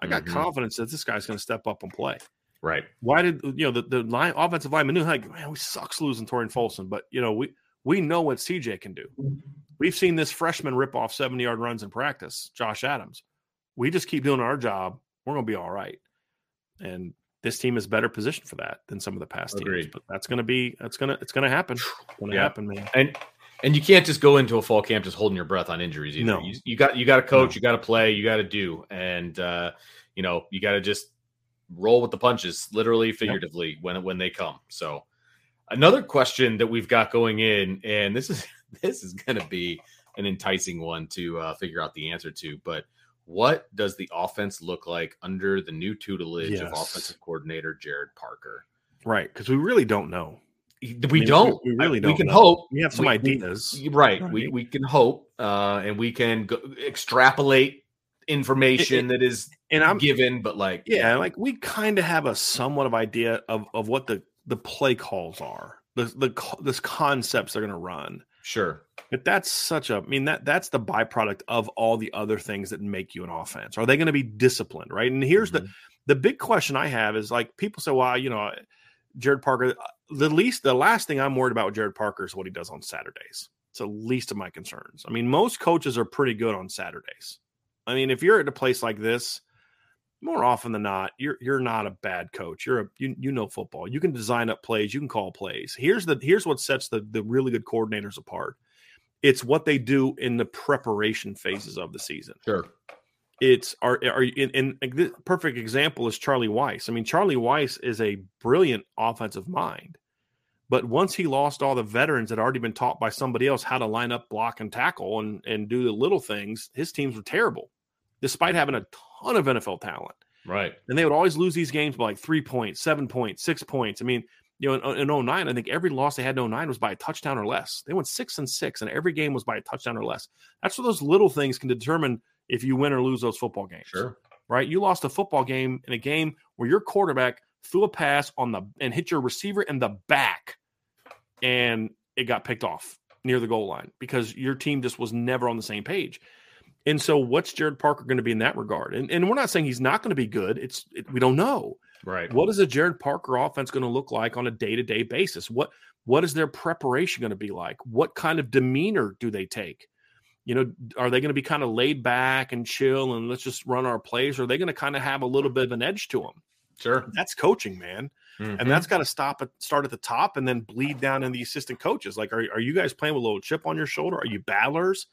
I got Mhm. confidence that this guy's going to step up and play. right. Why did you know the, the line offensive lineman knew like man, we sucks losing Torian Folston, but you know, we we know what CJ can do. We've seen this freshman rip off 70 yard runs in practice, Josh Adams. We just keep doing our job, we're gonna be all right. And this team is better positioned for that than some of the past teams. But that's gonna be that's gonna it's gonna happen. It's gonna Yeah. happen, man. and and you can't just go into a fall camp just holding your breath on injuries either. No. You, you got you got to coach, No. you got to play, you got to do, and uh, you know you got to just roll with the punches, literally, figuratively, when when they come. So another question that we've got going in, and this is [LAUGHS] this is going to be an enticing one to uh, figure out the answer to, but. What does the offense look like under the new tutelage of offensive coordinator Gerad Parker? Right. Because we really don't know. We mean, don't. we- really don't We can know. hope. We have some We- we- ideas. right. We Right. we can hope, uh, and we can go, extrapolate information that is And I'm given, but like, Yeah, like we kind of have a somewhat of idea of of what the the play calls are, the the this concepts they're going to run. Sure, But that's such a, I mean that that's the byproduct of all the other things that make you an offense. Are they going to be disciplined, right? And here's the Mhm. the big question I have is like people say, well, you know, Gerad Parker. The least, the last thing I'm worried about with Gerad Parker is what he does on Saturdays. It's the least of my concerns. I mean, most coaches are pretty good on Saturdays. I mean, if you're at a place like this, more often than not, you're you're not a bad coach. You're a you, you know football. You can design up plays. You can call plays. Here's the here's what sets the the really good coordinators apart. It's what they do in the preparation phases of the season sure, it's are are in, in the perfect example is Charlie Weis. I mean, Charlie Weis is a brilliant offensive mind, but once he lost all the veterans that had already been taught by somebody else how to line up, block, and tackle and and do the little things, his teams were terrible, despite having a ton of NFL talent. right, And they would always lose these games by like three points, seven points, six points. I mean, you know, in, in 09, I think every loss they had in 09 was by a touchdown or less. They went six and six, and every game was by a touchdown or less. That's what those little things can determine if you win or lose those football games. sure, Right? You lost a football game in a game where your quarterback threw a pass on the and hit your receiver in the back, and it got picked off near the goal line because your team just was never on the same page. And so, what's Gerad Parker going to be in that regard? And, and we're not saying he's not going to be good. It's it, we don't know. right. What is a Gerad Parker offense going to look like on a day to day basis? What what is their preparation going to be like? What kind of demeanor do they take? You know, are they going to be kind of laid back and chill and let's just run our plays? Or are they going to kind of have a little bit of an edge to them? Sure. That's coaching, man, Mhm. and that's got to stop at start at the top and then bleed down in the assistant coaches. Like, are are you guys playing with a little chip on your shoulder? Are you battlers?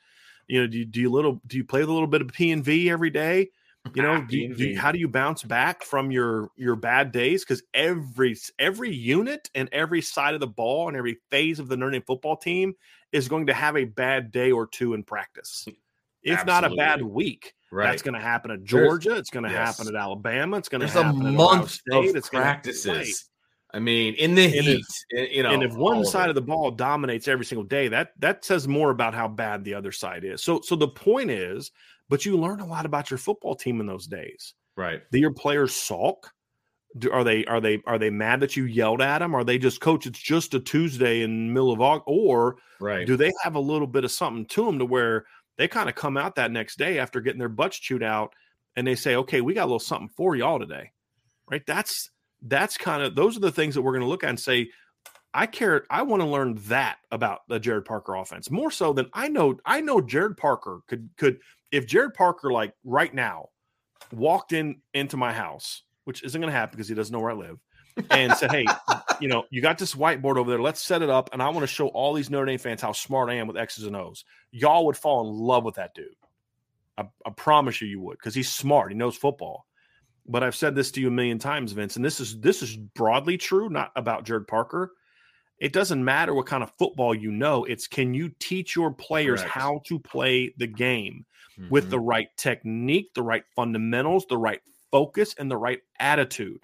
You know, do you, do you little do you play with a little bit of P and V every day? You know, Ah, do, you- do you- how do you bounce back from your your bad days? Because every every unit and every side of the ball and every phase of the Notre Dame football team is going to have a bad day or two in practice, if not a bad week. right. That's going to happen at Georgia. it's going to yes. happen at Alabama. It's going to There's a happen at Ohio month State. of it's practices. I mean, in the And heat, eh, you know, and if one side it. of the ball dominates every single day, that that says more about how bad the other side is. So so the point is, but you learn a lot about your football team in those days. right, Do your players sulk? Do, are they are they are they mad that you yelled at them? Are they just coach? It's just a Tuesday in the middle of August, or right, do they have a little bit of something to them to where they kind of come out that next day after getting their butts chewed out and they say, okay, we got a little something for y'all today, right? That's that's kind of those are the things that we're going to look at and say, I care. I want to learn that about the Gerad Parker offense more so than I know. I know Gerad Parker could could if Gerad Parker like right now walked in into my house, which isn't going to happen because he doesn't know where I live, and said, "Hey, you know, you got this whiteboard over there. Let's set it up, and I want to show all these Notre Dame fans how smart I am with X's and O's." Y'all would fall in love with that dude. I, I promise you, you would, because he's smart. He knows football. But I've said this to you a million times, Vince, and this is this is broadly true, not about Gerad Parker. It doesn't matter what kind of football you know. It's can you teach your players Correct. how to play the game with Mhm. the right technique, the right fundamentals, the right focus, and the right attitude.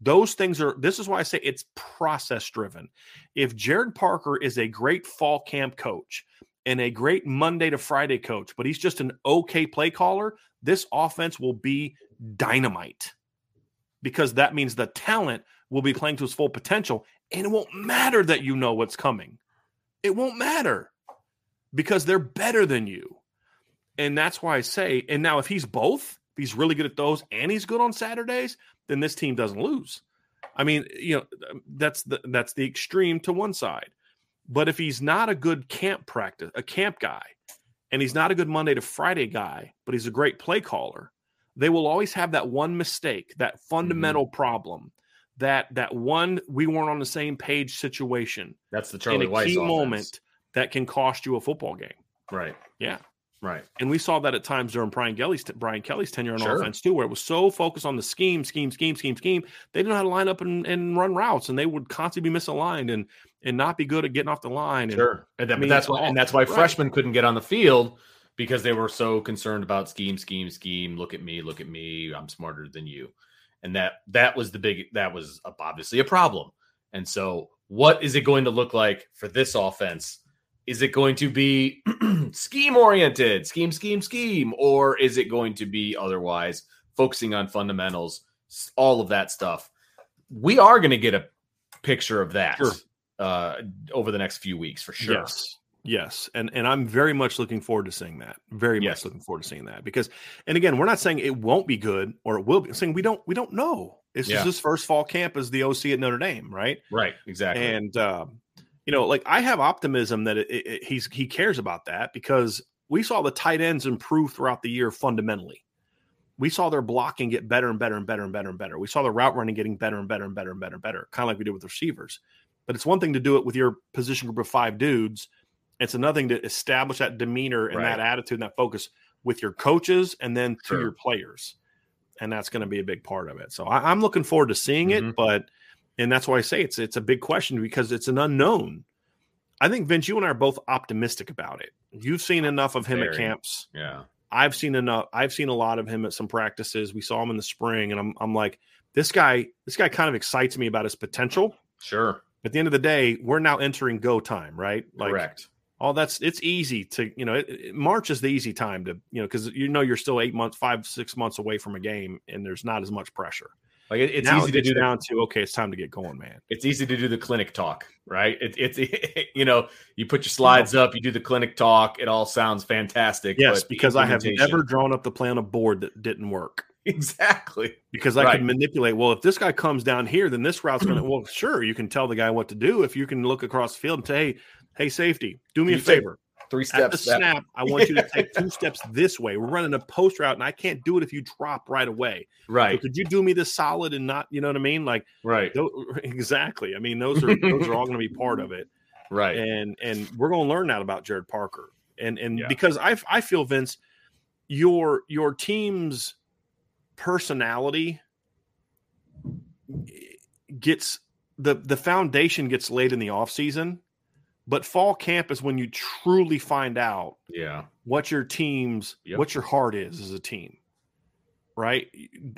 Those things are, this is why I say it's process driven. If Gerad Parker is a great fall camp coach and a great Monday to Friday coach, but he's just an okay play caller, this offense will be dynamite because that means the talent will be playing to its full potential. And it won't matter that you know what's coming. It won't matter because they're better than you. And that's why I say, and now if he's both, if he's really good at those and he's good on Saturdays, then this team doesn't lose. I mean, you know, that's the that's the extreme to one side. But if he's not a good camp practice, a camp guy, and he's not a good Monday to Friday guy, but he's a great play caller, they will always have that one mistake, that mm-hmm. fundamental problem, that that one we weren't on the same page situation That's the in Charlie a Weis key offense. moment that can cost you a football game. right? Yeah. Right. And we saw that at times during Brian Kelly's Brian Kelly's tenure on Sure. offense too, where it was so focused on the scheme, scheme, scheme, scheme, scheme. They didn't know how to line up and, and run routes, and they would constantly be misaligned and and not be good at getting off the line. And Sure. And, I mean, that's why, and that's why right. freshmen couldn't get on the field because they were so concerned about scheme, scheme, scheme. Look at me, look at me. I'm smarter than you. And that that was the big that was obviously a problem. And so, what is it going to look like for this offense? Is it going to be [CLEARS THROAT] scheme oriented, scheme, scheme, scheme, or is it going to be otherwise focusing on fundamentals, all of that stuff? We are going to get a picture of that Sure. Uh, over the next few weeks for sure. Yes. Yes. And and I'm very much looking forward to seeing that. Very Yes. much looking forward to seeing that. Because and again, we're not saying it won't be good or it will be. We're saying we don't we don't know. This Yeah. is his first fall camp as the OC at Notre Dame, right? Right. Exactly. And um, you know, like I have optimism that it, it, it- he's he cares about that because we saw the tight ends improve throughout the year fundamentally. We saw their blocking get better and better and better and better and better. We saw the route running getting better and better and better and better and better, kind of like we did with receivers. But it's one thing to do it with your position group of five dudes. It's another thing to establish that demeanor and that attitude and that focus with your coaches and then to Sure. your players. And that's going to be a big part of it. So I, I'm looking forward to seeing Mhm. it, but and that's why I say it's it's a big question because it's an unknown. I think Vince, you and I are both optimistic about it. You've seen enough of him at camps. yeah. I've seen enough. I've seen a lot of him at some practices. We saw him in the spring, and I'm I'm like, this guy, this guy kind of excites me about his potential. Sure. At the end of the day, we're now entering go time, right? Like, Correct. oh, that's it's easy to you know. It, it- March is the easy time to you know because you know you're still eight months, five six months away from a game, and there's not as much pressure. Like it, it's now easy it to do. The, down to okay, it's time to get going, man. it's easy to do the clinic talk, right? It, it's [LAUGHS] you know you put your slides up, you do the clinic talk. It all sounds fantastic. Yes, but because I have never drawn up the plan a board that didn't work. Exactly. Because I Right. can manipulate. Well, if this guy comes down here, then this route's going to. Well, sure, you can tell the guy what to do. If you can look across the field and say, "Hey, hey, safety, do me You a favor. Three At the steps. snap, I want you to take two steps this way. We're running a post route, and I can't do it if you drop right away. So right. could you do me this solid and not? You know what I mean? Like Right. [LAUGHS] exactly. I mean, those are those are all going to be part of it. Right. and and we're going to learn that about Gerad Parker. And and Yeah. because I I feel Vince, your your team's personality gets the the foundation gets laid in the off season, but fall camp is when you truly find out Yeah. what your team's Yep. what your heart is as a team right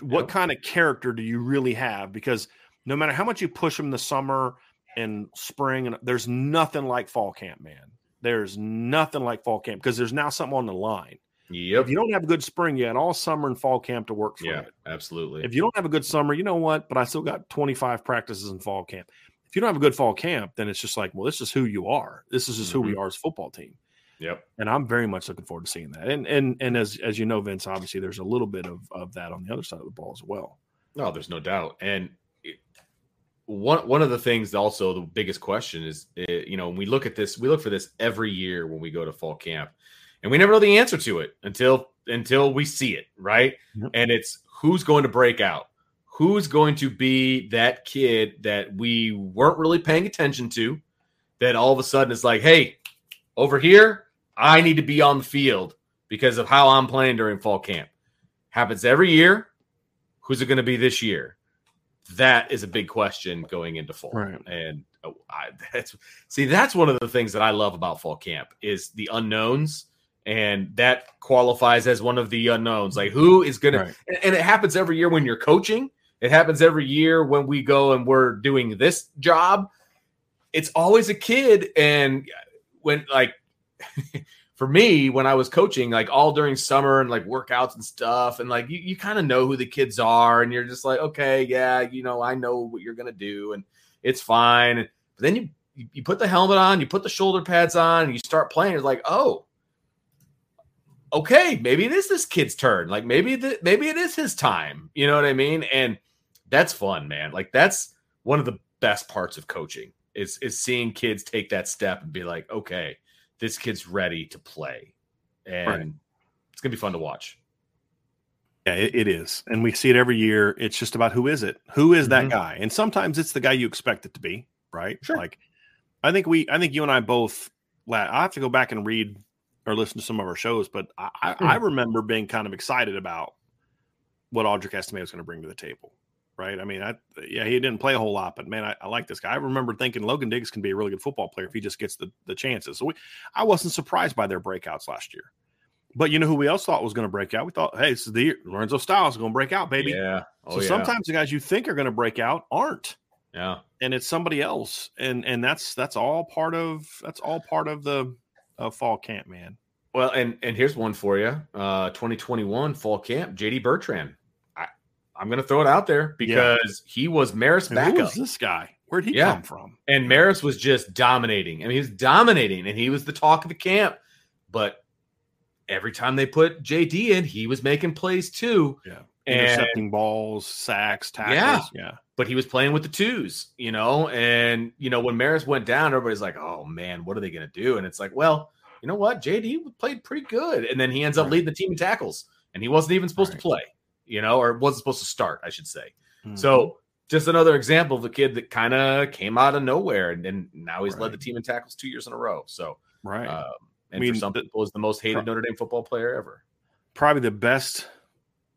what Yep. kind of character do you really have because no matter how much you push them in the summer and spring, and there's nothing like fall camp, man. There's nothing like fall camp because there's now something on the line. Yep. If you don't have a good spring, you had all summer and fall camp to work for yeah, it. absolutely. If you don't have a good summer, you know what? But I still got 25 practices in fall camp. If you don't have a good fall camp, then it's just like, well, this is who you are. This is just Mm-hmm. who we are as a football team. yep. And I'm very much looking forward to seeing that. And and and as as you know, Vince, obviously there's a little bit of of that on the other side of the ball as well. No, there's no doubt. And one one of the things, also, the biggest question is, uh, you know, when we look at this, we look for this every year when we go to fall camp, and we never know the answer to it until until we see it, right? Yep. And it's who's going to break out, who's going to be that kid that we weren't really paying attention to, that all of a sudden is like, hey, over here, I need to be on the field because of how I'm playing during fall camp. Happens every year. Who's it going to be this year? That is a big question going into fall. Right. And oh, I, [LAUGHS] that's see, that's one of the things that I love about fall camp is the unknowns, and that qualifies as one of the unknowns. Like who is going Right. to, and, it happens every year when you're coaching. It happens every year when we go and we're doing this job. It's always a kid, and when like [LAUGHS] for me when i was coaching like all during summer and like workouts and stuff and like you, you kind of know who the kids are and you're just like okay yeah you know i know what you're gonna do and it's fine but then you you- you put the helmet on you put the shoulder pads on and you start playing it's like oh okay maybe it is this kid's turn like maybe the, maybe it is his time you know what i mean and that's fun man like that's one of the best parts of coaching is is seeing kids take that step and be like okay this kid's ready to play and Right. it's gonna be fun to watch Yeah, it, it is, and we see it every year. It's just about who is it? Who is that Mhm. guy? And sometimes it's the guy you expect it to be, right? Sure. Like, I think we, I think you and I both. I have to go back and read or listen to some of our shows, but I, I, I mm-hmm. remember being kind of excited about what Audric Estime was going to bring to the table, right? I mean, I yeah, he didn't play a whole lot, but man, I, I like this guy. I remember thinking Logan Diggs can be a really good football player if he just gets the the chances. So we, I wasn't surprised by their breakouts last year. But you know who we else thought was going to break out? We thought, hey, this is the year. Lorenzo Styles is going to break out, baby. yeah oh, so yeah. sometimes the guys you think are going to break out aren't, yeah and it's somebody else, and and that's that's all part of that's all part of the uh, fall camp, man. Well, and and here's one for you. Uh 2021 fall camp, JD Bertrand. I, I'm gonna throw it out there because he was Marist who backup. is this guy? Where'd he Yeah. come from? And Marist was just dominating. I mean, he was dominating and he was the talk of the camp. But every time they put JD in, he was making plays too. Yeah, And intercepting balls, sacks, tackles. Yeah. yeah. but he was playing with the twos, you know. And you know, when Marist went down, everybody's like, "Oh man, what are they going to do?" And it's like, well, you know what, JD played pretty good, and then he ends up Right. leading the team in tackles, and he wasn't even supposed Right. to play, you know, or wasn't supposed to start, I should say. Mhm. So just another example of a kid that kind of came out of nowhere, and then now he's led the team in tackles two years in a row. So, right, um, and I mean, for some the- people, is the most hated Notre Dame football player ever. probably the best.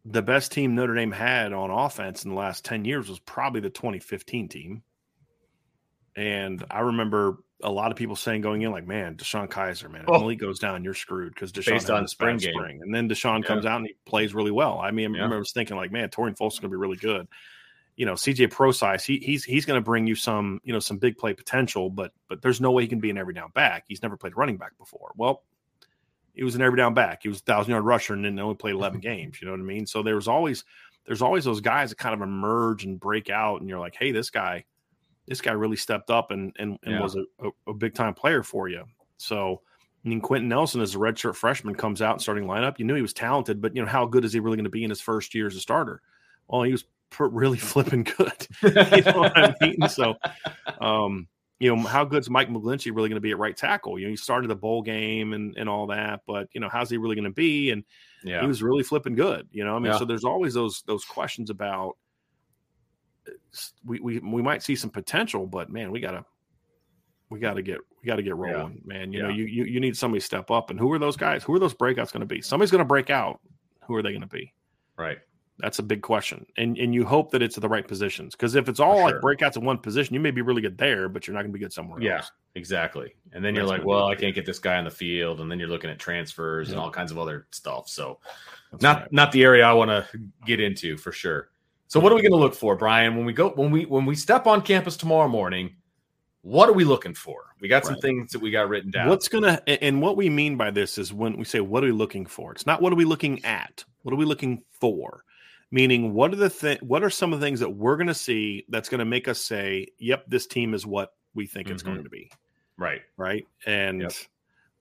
The best team Notre Dame had on offense in the last 10 years was probably the 2015 team. And I remember a lot of people saying going in, like, man, DeShone Kizer, man, if Oh. Malik goes down, you're screwed because DeShone Based on spring game. spring. And then DeShone Yeah. comes out and he plays really well. I mean, I Yeah. I was thinking, like, man, Torian Folks is going to be really good. You know, CJ Prosise, he, he's he's going to bring you some, you know, some big play potential, but but there's no way he can be an every down back. He's never played running back before. Well, he was an every down back. He was a thousand yard rusher and then only played 11 games. You know what I mean? So there was always, there's always those guys that kind of emerge and break out. And you're like, Hey, this guy, this guy really stepped up and, and, and Yeah. was a, a, a big time player for you. So, I mean, Quenton Nelson as a redshirt freshman comes out and starting lineup. You knew he was talented, but you know, how good is he really going to be in his first year as a starter? Well, he was pr- really [LAUGHS] flipping good. [LAUGHS] you know what I mean? So, um, you know, how good's Mike McGlinchey really going to be at right tackle? You know, he started the bowl game and, and all that, but you know, how's he really going to be? And Yeah, he was really flipping good. You know, I mean, Yeah. so there's always those those questions about we we we might see some potential, but man, we gotta we gotta get we gotta get Yeah. rolling, man. You know, you, you you need somebody to step up. And who are those guys? Who are those breakouts going to be? Somebody's going to break out. Who are they going to be? right. That's a big question. And and you hope that it's at the right positions. Because if it's all sure. like breakouts in one position, you may be really good there, but you're not going to be good somewhere Yeah, else. exactly. And then you're like, well, I can't get this guy on the field, and then you're looking at transfers and all kinds of other stuff. So That's not right. not the area I want to get into for sure. So what are we going to look for, Brian? When we go when we when we step on campus tomorrow morning, what are we looking for? We got some things that we got written down. What's gonna and what we mean by this is when we say what are we looking for? It's not what are we looking at. What are we looking for? Meaning, what are the th- what are some of the things that we're going to see that's going to make us say, "Yep, this team is what we think it's Mhm. going to be." right? right? And Yep.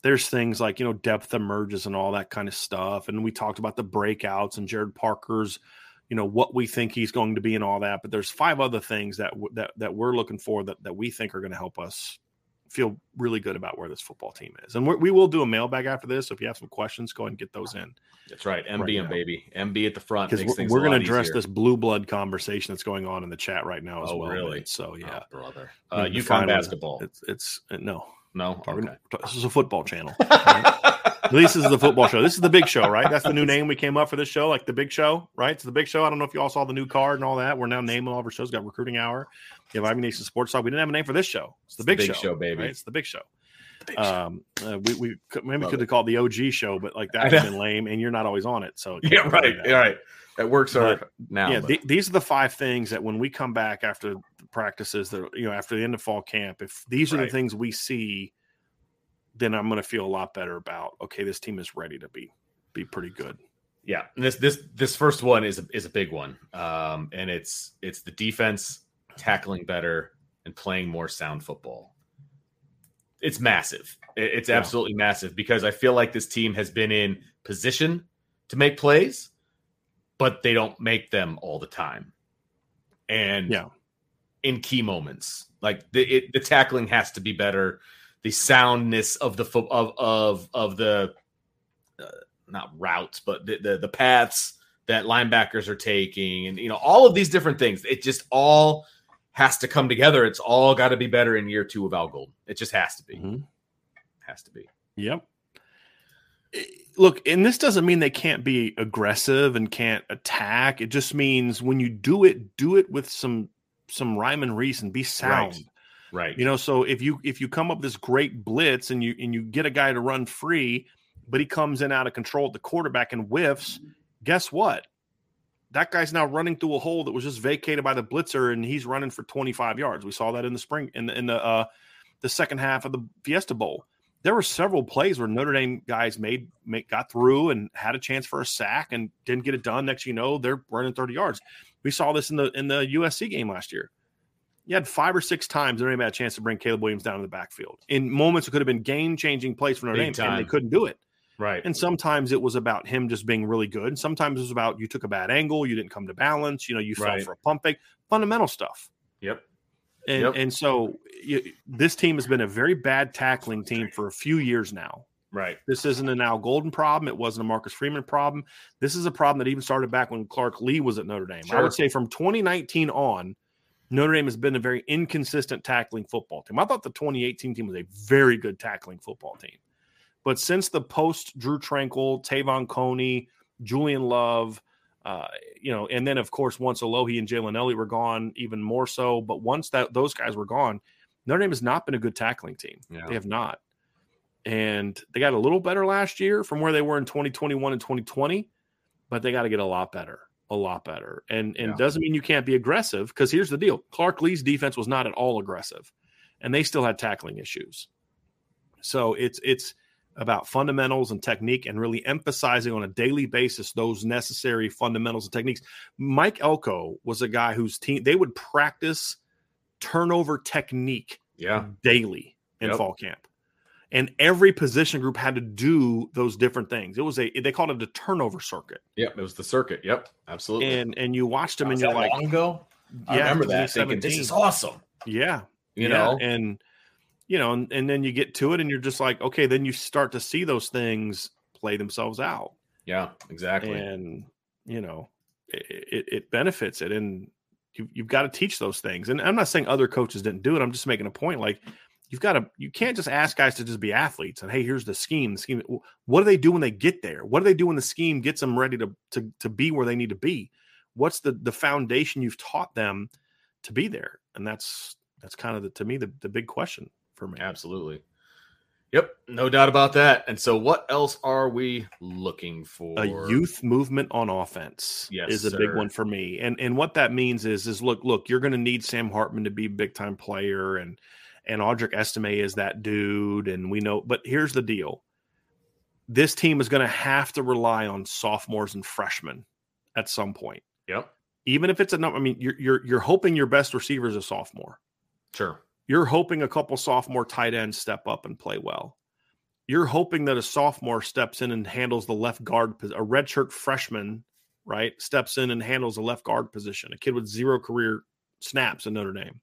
there's things like you know depth emerges and all that kind of stuff. And we talked about the breakouts and Gerad Parker's, you know what we think he's going to be and all that. But there's five other things that w- that that we're looking for that that we think are going to help us feel really good about where this football team is. And we're, we will do a mailbag after this. So if you have some questions, go ahead and get those in That's right. MBM, Right baby. MB at the front because we're, we're going to address easier. this blue blood conversation that's going on in the chat right now as Oh, well. really? man. So yeah, Oh, brother. Uh, UConn basketball. It's it's uh, no. No. Okay. This is a football channel. [LAUGHS] This is the football show. This is the big show, right? That's the new name we came up for this show, like the big show, right? It's the big show. I don't know if you all saw the new card and all that. We're now naming all of our shows. Got recruiting hour. You have Ivy Nation Sports Talk. We didn't have a name for this show. It's the It's big, the big show, show, baby. right? It's the big show. Big show. Um, uh, we we could, maybe Love could it. have called the OG show, but like that know. would been lame, and you're not always on it. So [LAUGHS] yeah, right. do that. Yeah, right. That works are But, now. yeah, but- th- these are the five things that when we come back after the practices, that you know, after the end of fall camp, if these are Right. the things we see, then I'm going to feel a lot better about. Okay, this team is ready to be be pretty good. yeah and this this this first one is a, is a big one um and it's it's the defense tackling better and playing more sound football it's massive it's Yeah. absolutely massive because i feel like this team has been in position to make plays but they don't make them all the time and Yeah. in key moments like the it, the tackling has to be better the soundness of the fo- of of of the uh, not routes, but the, the the paths that linebackers are taking, and you know all of these different things. It just all has to come together. It's all got to be better in year two of Al Golden. It just has to be. Mhm. Has to be. Yep. Eh, Look, and this doesn't mean they can't be aggressive and can't attack. It just means when you do it, do it with some some rhyme and reason. Be sound. Right. You know, so if you if you come up this great blitz and you and you get a guy to run free, but he comes in out of control at the quarterback and whiffs, guess what? That guy's now running through a hole that was just vacated by the blitzer, and he's running for 25 yards. We saw that in the spring in the in the uh, the second half of the Fiesta Bowl. There were several plays where Notre Dame guys made, made got through and had a chance for a sack and didn't get it done. Next, you know, they're running 30 yards. We saw this in the in the USC game last year. You had five or six times Notre Dame had a chance to bring Caleb Williams down to the backfield in moments it could have been game changing plays for Notre Big Dame, and they couldn't do it. right. And sometimes it was about him just being really good. And sometimes it was about you took a bad angle, you didn't come to balance, you know, you fell for a pump fake, fundamental stuff. Yep. And Yep. and so you, this team has been a very bad tackling team for a few years now. Right. This isn't an Al Golden problem. It wasn't a Marcus Freeman problem. This is a problem that even started back when Clark Lea was at Notre Dame. I would say from 2019 on, Notre Dame has been a very inconsistent tackling football team. I thought the 2018 team was a very good tackling football team. But since the post Drue Tranquill, Te'von Coney, Julian Love, uh, you know, and then of course once Alohi and Jalen Elliott were gone, even more so. But once that those guys were gone, Notre Dame has not been a good tackling team. Yeah. They have not. And they got a little better last year from where they were in 2021 and 2020, but they got to get a lot better, a lot better. And and Yeah. doesn't mean you can't be aggressive because here's the deal. Clark Lea's defense was not at all aggressive, and they still had tackling issues. So it's it's about fundamentals and technique and really emphasizing on a daily basis those necessary fundamentals and techniques. Mike Elko was a guy whose team they would practice turnover technique Yeah. daily in Yep. fall camp. And every position group had to do those different things. It was a they called it a turnover circuit. Yep. It was the circuit. Yep. Absolutely. And and you watched them Was and you're that like, long ago. I yeah, remember that thinking this is awesome. yeah, You yeah. know. and you know, and, and then you get to it and you're just like, okay, then you start to see those things play themselves out. yeah. Exactly. and you know it, it, it benefits it and you, you've got to teach those things and i'm not saying other coaches didn't do it i'm just making a point like you've got to you can't just ask guys to just be athletes and hey here's the scheme the scheme what do they do when they get there what do they do when the scheme gets them ready to to, to be where they need to be what's the the foundation you've taught them to be there and that's that's kind of the to me the, the big question for me Absolutely. Yep, no doubt about that. And so, what else are we looking for? A youth movement on offense Yes, is a big one for me. And and what that means is is look look you're going to need Sam Hartman to be a big time player and and Audric Estime is that dude and we know. But here's the deal: this team is going to have to rely on sophomores and freshmen at some point. Yep, Even if it's a number, I mean, you're you're you're hoping your best receiver is a sophomore. sure. You're hoping a couple sophomore tight ends step up and play well. You're hoping that a sophomore steps in and handles the left guard, a redshirt freshman, right, steps in and handles the left guard position. A kid with zero career snaps in Notre Dame.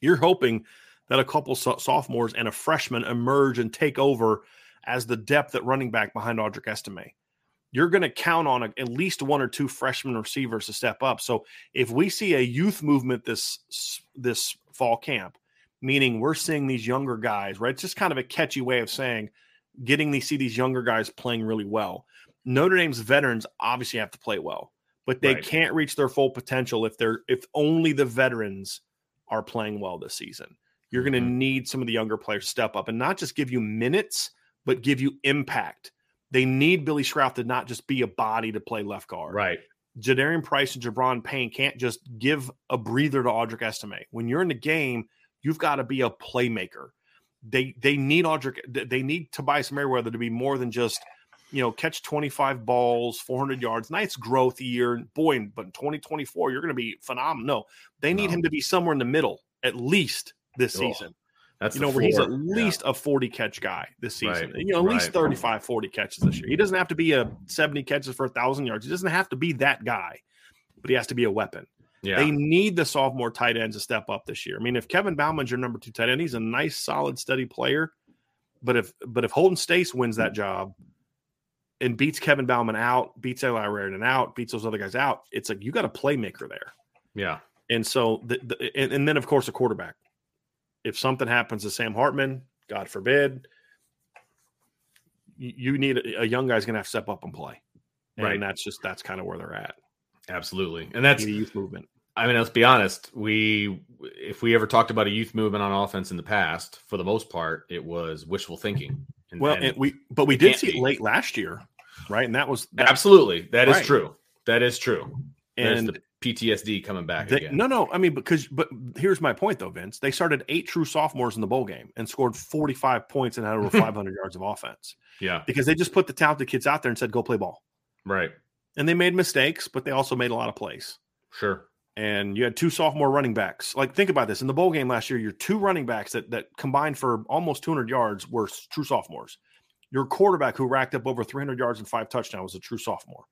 You're hoping that a couple so- sophomores and a freshman emerge and take over as the depth at running back behind Audric Estime. You're going to count on a, at least one or two freshman receivers to step up. So if we see a youth movement this this fall camp, meaning we're seeing these younger guys, right? It's just kind of a catchy way of saying getting to see these younger guys playing really well. Notre Dame's veterans obviously have to play well, but they Right. can't reach their full potential if they're if only the veterans are playing well this season. You're going to Mhm. need some of the younger players to step up and not just give you minutes, but give you impact. They need Billy Schrauth to not just be a body to play left guard. Right. Jadarian Price and Gi'Bran Payne can't just give a breather to Audric Estime. When you're in the game, you've got to be a playmaker. They they need Audric, they need Tobias Merriweather to be more than just, you know, catch 25 balls, 400 yards. Nice growth year. Boy, but in 2024, you're going to be phenomenal. No, they need No. him to be somewhere in the middle, at least this Oh, season. That's You know, where he's at Yeah. least a 40 catch guy this season. Right, You know, at least right. 35, 40 catches this year. He doesn't have to be a 70 catches for a thousand yards. He doesn't have to be that guy, but he has to be a weapon. Yeah. They need the sophomore tight ends to step up this year. I mean, if Kevin Bauman's your number two tight end, he's a nice, solid, steady player. But if but if Holden Staes wins that job and beats Kevin Bauman out, beats Eli Raridon out, beats those other guys out, it's like you got a playmaker there. yeah. And so, the, the, and, and then of course a quarterback. If something happens to Sam Hartman, God forbid, you, need a, a young guy's going to have to step up and play. And Right. that's just that's kind of where they're at. Absolutely. And that's The youth movement. I mean, let's be honest. We, if we ever talked about a youth movement on offense in the past, for the most part, it was wishful thinking. And, Well, and we but we did see it late last year, right? And that was that, absolutely, that is Right. true. That is true. And the PTSD coming back they- again. no, no. I mean, because but here's my point though, Vince. They started eight true sophomores in the bowl game and scored 45 points and had over [LAUGHS] 500 yards of offense Yeah. because they just put the talented kids out there and said, "Go play ball." Right. And they made mistakes, but they also made a lot of plays. Sure. and you had two sophomore running backs. Like think about this in the bowl game last year, your two running backs that that combined for almost 200 yards were true sophomores. Your quarterback who racked up over 300 yards and five touchdowns was a true sophomore.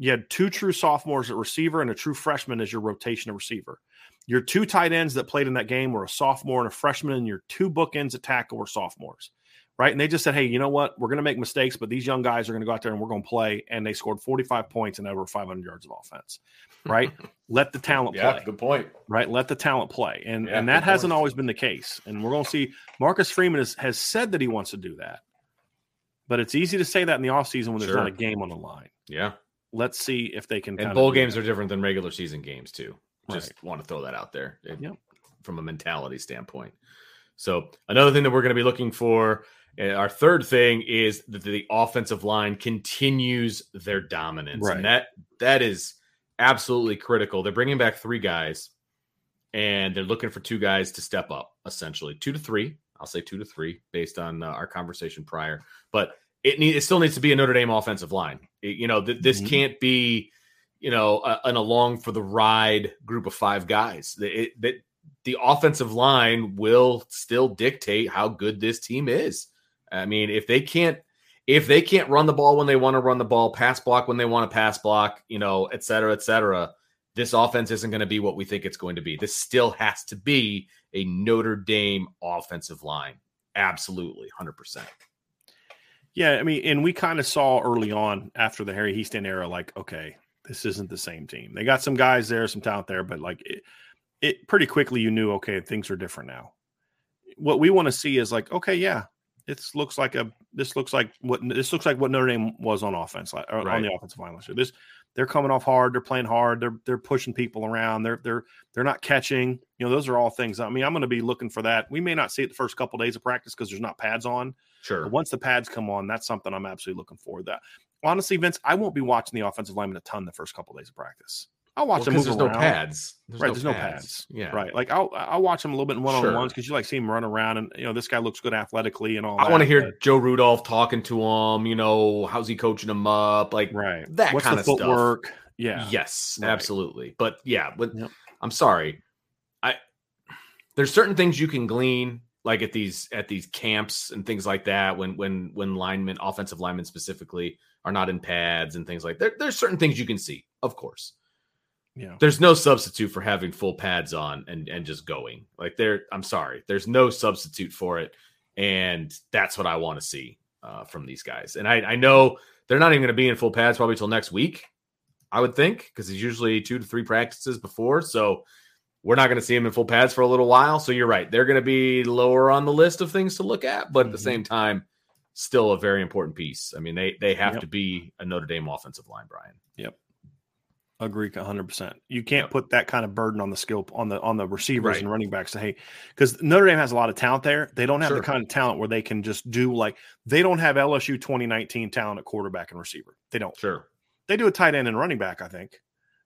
You had two true sophomores at receiver and a true freshman as your rotation of receiver. Your two tight ends that played in that game were a sophomore and a freshman, and your two bookends at tackle were sophomores. Right. And they just said, hey, you know what? We're going to make mistakes, but these young guys are going to go out there and we're going to play. And they scored 45 points and over 500 yards of offense. Right. [LAUGHS] Let the talent Yeah. play Good point. right? Let the talent play, and Yeah, and that hasn't point. always been the case. And we're going to see Marcus Freeman has, has said that he wants to do that, but it's easy to say that in the offseason when there's Sure. not a game on the line. Yeah. Let's see if they can. And bowl games that. are different than regular season games too. Right. Just want to throw that out there it- Yep. from a mentality standpoint. So another thing that we're going to be looking for, uh, our third thing is that the offensive line continues their dominance, Right. and that that is absolutely critical. They're bringing back three guys, and they're looking for two guys to step up, essentially two to three. I'll say two to three based on uh, our conversation prior, but it need, it still needs to be a Notre Dame offensive line. You know, th- this Mhm. can't be, you know, a, an along for the ride group of five guys. It, that the offensive line will still dictate how good this team is. I mean, if they can't if they can't run the ball when they want to run the ball, pass block when they want to pass block, you know, et cetera, et cetera, this offense isn't going to be what we think it's going to be. This still has to be a Notre Dame offensive line. Absolutely, 100%. Yeah, I mean, and we kind of saw early on after the Harry Hiestand era, like, okay, this isn't the same team. They got some guys there, some talent there, but like it, it pretty quickly you knew, okay, things are different now. What we want to see is like, okay, yeah, this looks like a this looks like what this looks like what Notre Dame was on offense, like, or on the offensive line last year. This they're coming off hard, they're playing hard, they're they're pushing people around, they're they're they're not catching. You know, those are all things. I mean, I'm going to be looking for that. We may not see it the first couple of days of practice because there's not pads on. Sure. But once the pads come on, that's something I'm absolutely looking for. That honestly, Vince, I won't be watching the offensive lineman a ton the first couple of days of practice. I'll watch Well, them move there's around. no pads. There's right, no there's no pads. pads. Yeah. Right. Like I'll I'll watch them a little bit in one on ones because you like see him run around and you know this guy looks good athletically and all. I want to hear but- Joe Rudolph talking to him. You know, how's he coaching him up? Like right that What's kind the of stuff. Yeah. Yes, Right. absolutely. But yeah, but Yep. I'm sorry. I there's certain things you can glean like at these at these camps and things like that when when when linemen offensive linemen specifically are not in pads and things like there, there's certain things you can see of course. Yeah. there's no substitute for having full pads on and and just going. Like there i'm sorry there's no substitute for it and that's what i want to see uh, from these guys. And i i know they're not even going to be in full pads probably till next week i would think because it's usually two to three practices before so we're not going to see them in full pads for a little while so you're right they're going to be lower on the list of things to look at but at the Mhm. same time still a very important piece i mean they they have Yep. to be a notre dame offensive line brian Yep. Agree, hundred percent. You can't Yep. put that kind of burden on the skill on the on the receivers Right. and running backs to hey, because Notre Dame has a lot of talent there. They don't have Sure. the kind of talent where they can just do like they don't have LSU 2019 talent at quarterback and receiver. They don't. sure They do a tight end and running back, I think,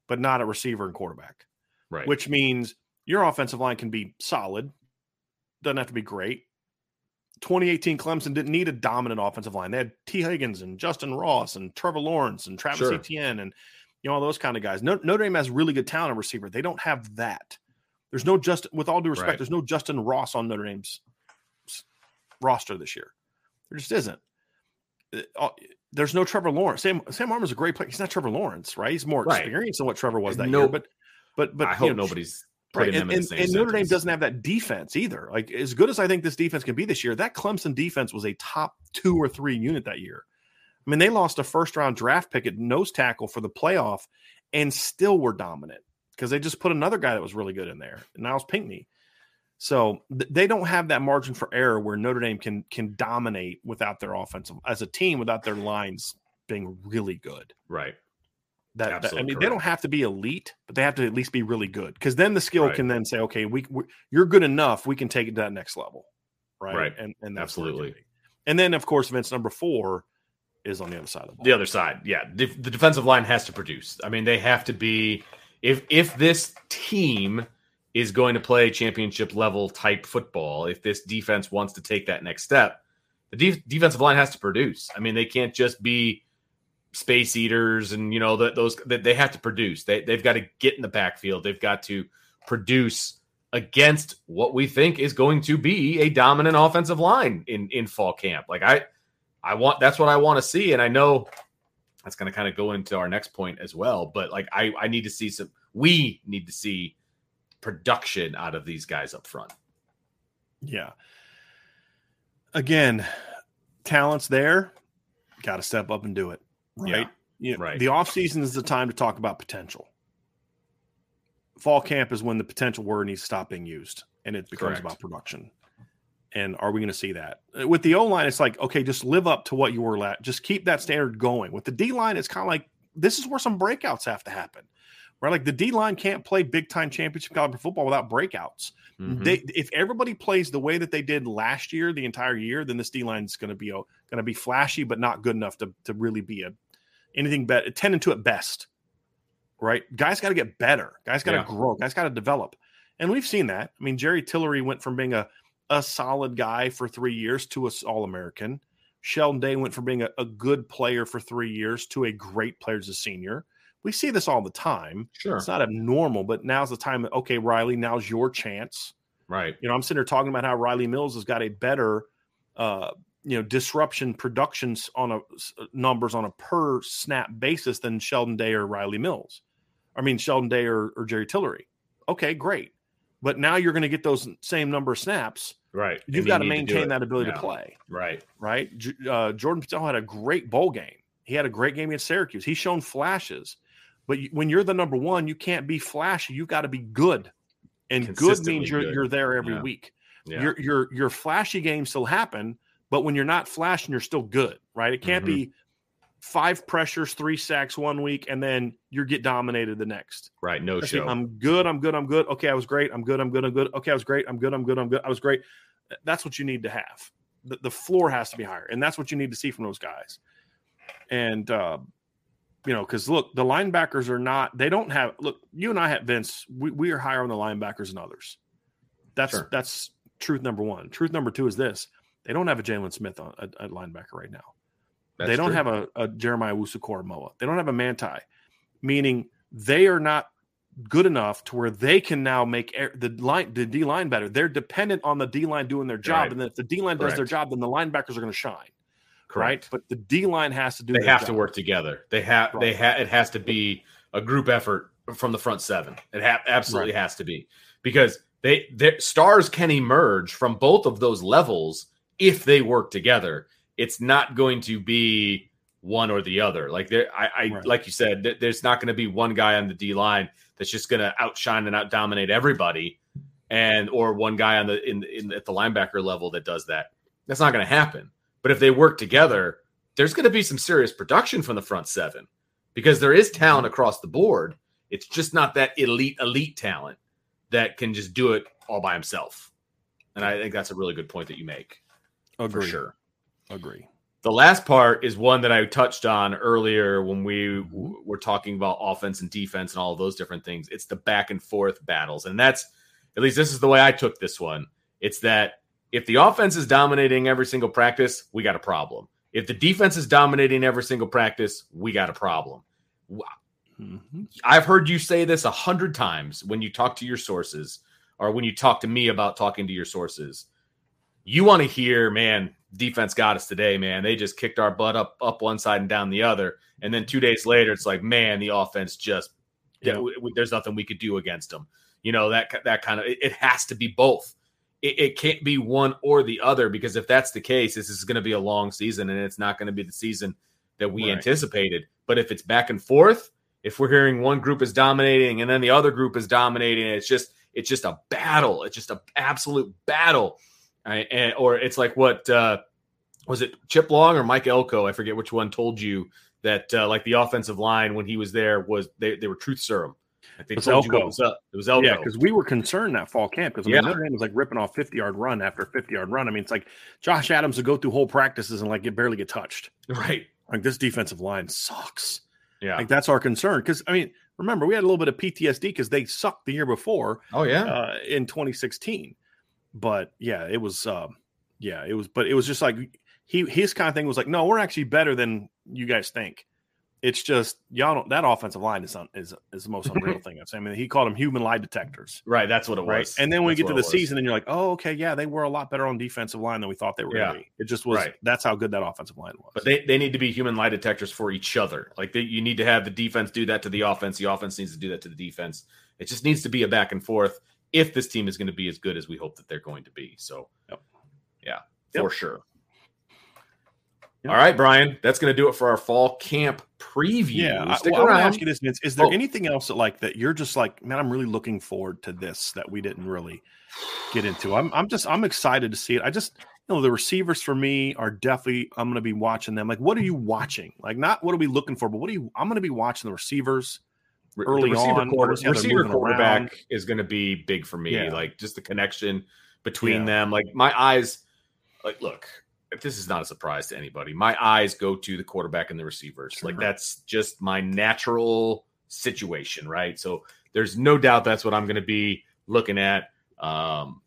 but not a receiver and quarterback. Right Which means your offensive line can be solid, doesn't have to be great. 2018 Clemson didn't need a dominant offensive line. They had Tee Higgins and Justin Ross and Trevor Lawrence and Travis Sure. Etienne and you know all those kind of guys. No- Notre Dame has really good talent at receiver. They don't have that. There's no just with all due respect, Right. there's no Justin Ross on Notre Dame's roster this year. There just isn't. Uh, There's no Trevor Lawrence. Sam Sam Hartman's a great player. He's not Trevor Lawrence, right? He's more Right. experienced than what Trevor was that No- year. But but but i hope know, nobody's Right, and, in and, the same and Notre Dame doesn't have that defense either. Like as good as I think this defense can be this year, that Clemson defense was a top two or three unit that year. I mean, they lost a first round draft pick at nose tackle for the playoff, and still were dominant because they just put another guy that was really good in there, Nyles Pinckney. So th- they don't have that margin for error where Notre Dame can can dominate without their offensive as a team without their lines being really good right that, that- I mean, they don't have to be elite, but they have to at least be really good because then the skill Right. can then say, okay, we, we you're good enough, we can take it to that next level, right? Right. And and that's where it can Absolutely. And then of course, Vince number four is on the other side of the ball. the other side yeah def- the defensive line has to produce i mean they have to be if if this team is going to play championship level type football if this defense wants to take that next step the def- defensive line has to produce i mean they can't just be space eaters and you know that those that they have to produce they, they've got to get in the backfield they've got to produce against what we think is going to be a dominant offensive line in in fall camp like i I want that's what I want to see, and I know that's going to kind of go into our next point as well. But like, I I need to see some. We need to see production out of these guys up front. Yeah. Again, talent's there, got to step up and do it, right? Yeah, You know, right. The off season is the time to talk about potential. Fall camp is when the potential word needs to stop being used, and it becomes Correct. about production. And are we going to see that Uh, with the O line? It's like okay, just live up to what you were at. Just keep that standard going. With the D line, it's kind of like this is where some breakouts have to happen, right? Like the D line can't play big time championship caliber football without breakouts. Mhm. They, if everybody plays the way that they did last year, the entire year, then this D line is going to be going to be flashy, but not good enough to to really be a anything better. Ten and two at best, right? Guys got to get better. Guys got to Yeah. grow. Guys got to develop, and we've seen that. I mean, Jerry Tillery went from being a a solid guy for three years to a All American. Sheldon Day went from being a, a good player for three years to a great player as a senior. We see this all the time. sure, It's not abnormal, but now's the time. Okay, Rylie, now's your chance. right, You know, I'm sitting there talking about how Rylie Mills has got a better, uh, you know, disruption productions on a s- numbers on a per snap basis than Sheldon Day or Rylie Mills. I mean, Sheldon Day or, or Jerry Tillery. Okay, great. But now you're going to get those same number of snaps. right. You've you got to maintain it. that ability Yeah. to play, Right, right? Uh, Jordan Botelho had a great bowl game. He had a great game against Syracuse. He's shown flashes. But when you're the number one, you can't be flashy. You've got to be good. And good means you're, good. you're there every Yeah. week yeah, your your your flashy games still happen, but when you're not flashing, you're still good, right? It can't be five pressures, three sacks one week, and then you get dominated the next. Right. No show. I'm good. I'm good. I'm good. Okay, I was great. I'm good. I'm good. I'm good. Okay, I was great. I'm good. I'm good. I'm good. I was great. That's what you need to have. The, the floor has to be higher, and that's what you need to see from those guys. And uh, you know, because look, the linebackers are not. They don't have. Look, you and I have Vince. We, we are higher on the linebackers than others. That's sure. that's truth number one. Truth number two is this: they don't have a Jaylon Smith on a, a linebacker right now. That's they don't true. have a, a Jeremiah Owusu-Koramoah. They don't have a Manti, meaning they are not good enough to where they can now make the line the D line better. They're dependent on the D line doing their job, right. and then if the D line does their job, then the linebackers are going to shine. Correct. Right? But the D line has to do. They have job. to work together. They have. Right. They have. It has to be a group effort from the front seven. It ha- absolutely right. has to be because they their stars can emerge from both of those levels if they work together it's not going to be one or the other. Like there, I, I right. like you said, there's not going to be one guy on the D line that's just going to outshine and out dominate everybody, and or one guy on the in, in at the linebacker level that does that. That's not going to happen. But if they work together, there's going to be some serious production from the front seven because there is talent across the board. It's just not that elite elite talent that can just do it all by himself. And I think that's a really good point that you make. Agree. For sure. Agree. The last part is one that I touched on earlier when we w- were talking about offense and defense and all of those different things. It's the back and forth battles. And that's, at least this is the way I took this one. It's that if the offense is dominating every single practice, we got a problem. If the defense is dominating every single practice, we got a problem. Mm-hmm. I've heard you say this a hundred times when you talk to your sources or when you talk to me about talking to your sources. You want to hear, man, defense got us today, man. They just kicked our butt up up one side and down the other. And then two days later, it's like, man, the offense just yeah. there's nothing we could do against them. You know that that kind of it, has to be both. It, it, can't be one or the other because if that's the case, this is going to be a long season and it's not going to be the season that we right. anticipated. But if it's back and forth, if we're hearing one group is dominating and then the other group is dominating, it's just it's just a battle. It's just an absolute battle Right? And, or it's like what uh, was it Chip Long or Mike Elko? I forget which one told you that uh, like the offensive line when he was there was they, they were truth serum. Like they it was told Elko. you what was up. It was Elko. Yeah, because we were concerned that fall camp because I mean, yeah. Notre Dame was like ripping off 50 yard run after 50 yard run. I mean, it's like Josh Adams would go through whole practices and like get barely get touched. [LAUGHS] Right. Like this defensive line sucks. Yeah. Like that's our concern. Because I mean, remember, we had a little bit of PTSD because they sucked the year before. Oh, yeah. Uh, in 2016 but yeah, it was uh, yeah, it was but it was just like he his kind of thing was like, no, we're actually better than you guys think. It's just y'all don't that offensive line is is is the most unreal [LAUGHS] thing I've seen. I mean, he called them human lie detectors. Right, that's what it right? was. And then when that's we get to the season, and you're like, oh, okay, yeah, they were a lot better on defensive line than we thought they were yeah. be. It just was right. that's how good that offensive line was. But they, they need to be human lie detectors for each other. Like they, you need to have the defense do that to the offense. The offense needs to do that to the defense. It just needs to be a back and forth if this team is going to be as good as we hope that they're going to be. So, yep. yeah, yep. for sure. Yep. All right, Brian, that's going to do it for our fall camp preview. Yeah, Stick well, around. I ask you this, Vince. Is there oh. anything else that like that you're just like, man, I'm really looking forward to this that we didn't really get into. I'm, I'm just, I'm excited to see it. I just, you know, the receivers for me are definitely. I'm going to be watching them. Like, what are you watching? Like, not what are we looking for, but what are you? I'm going to be watching the receivers early receiver on. Quarter, receiver quarterback around. is going to be big for me. Yeah. Like just the connection between yeah. them. Like my eyes, like look, if this is not a surprise to anybody. My eyes go to the quarterback and the receivers. Sure. Like that's just my natural situation, right? So there's no doubt that's what I'm going to be looking at. Um,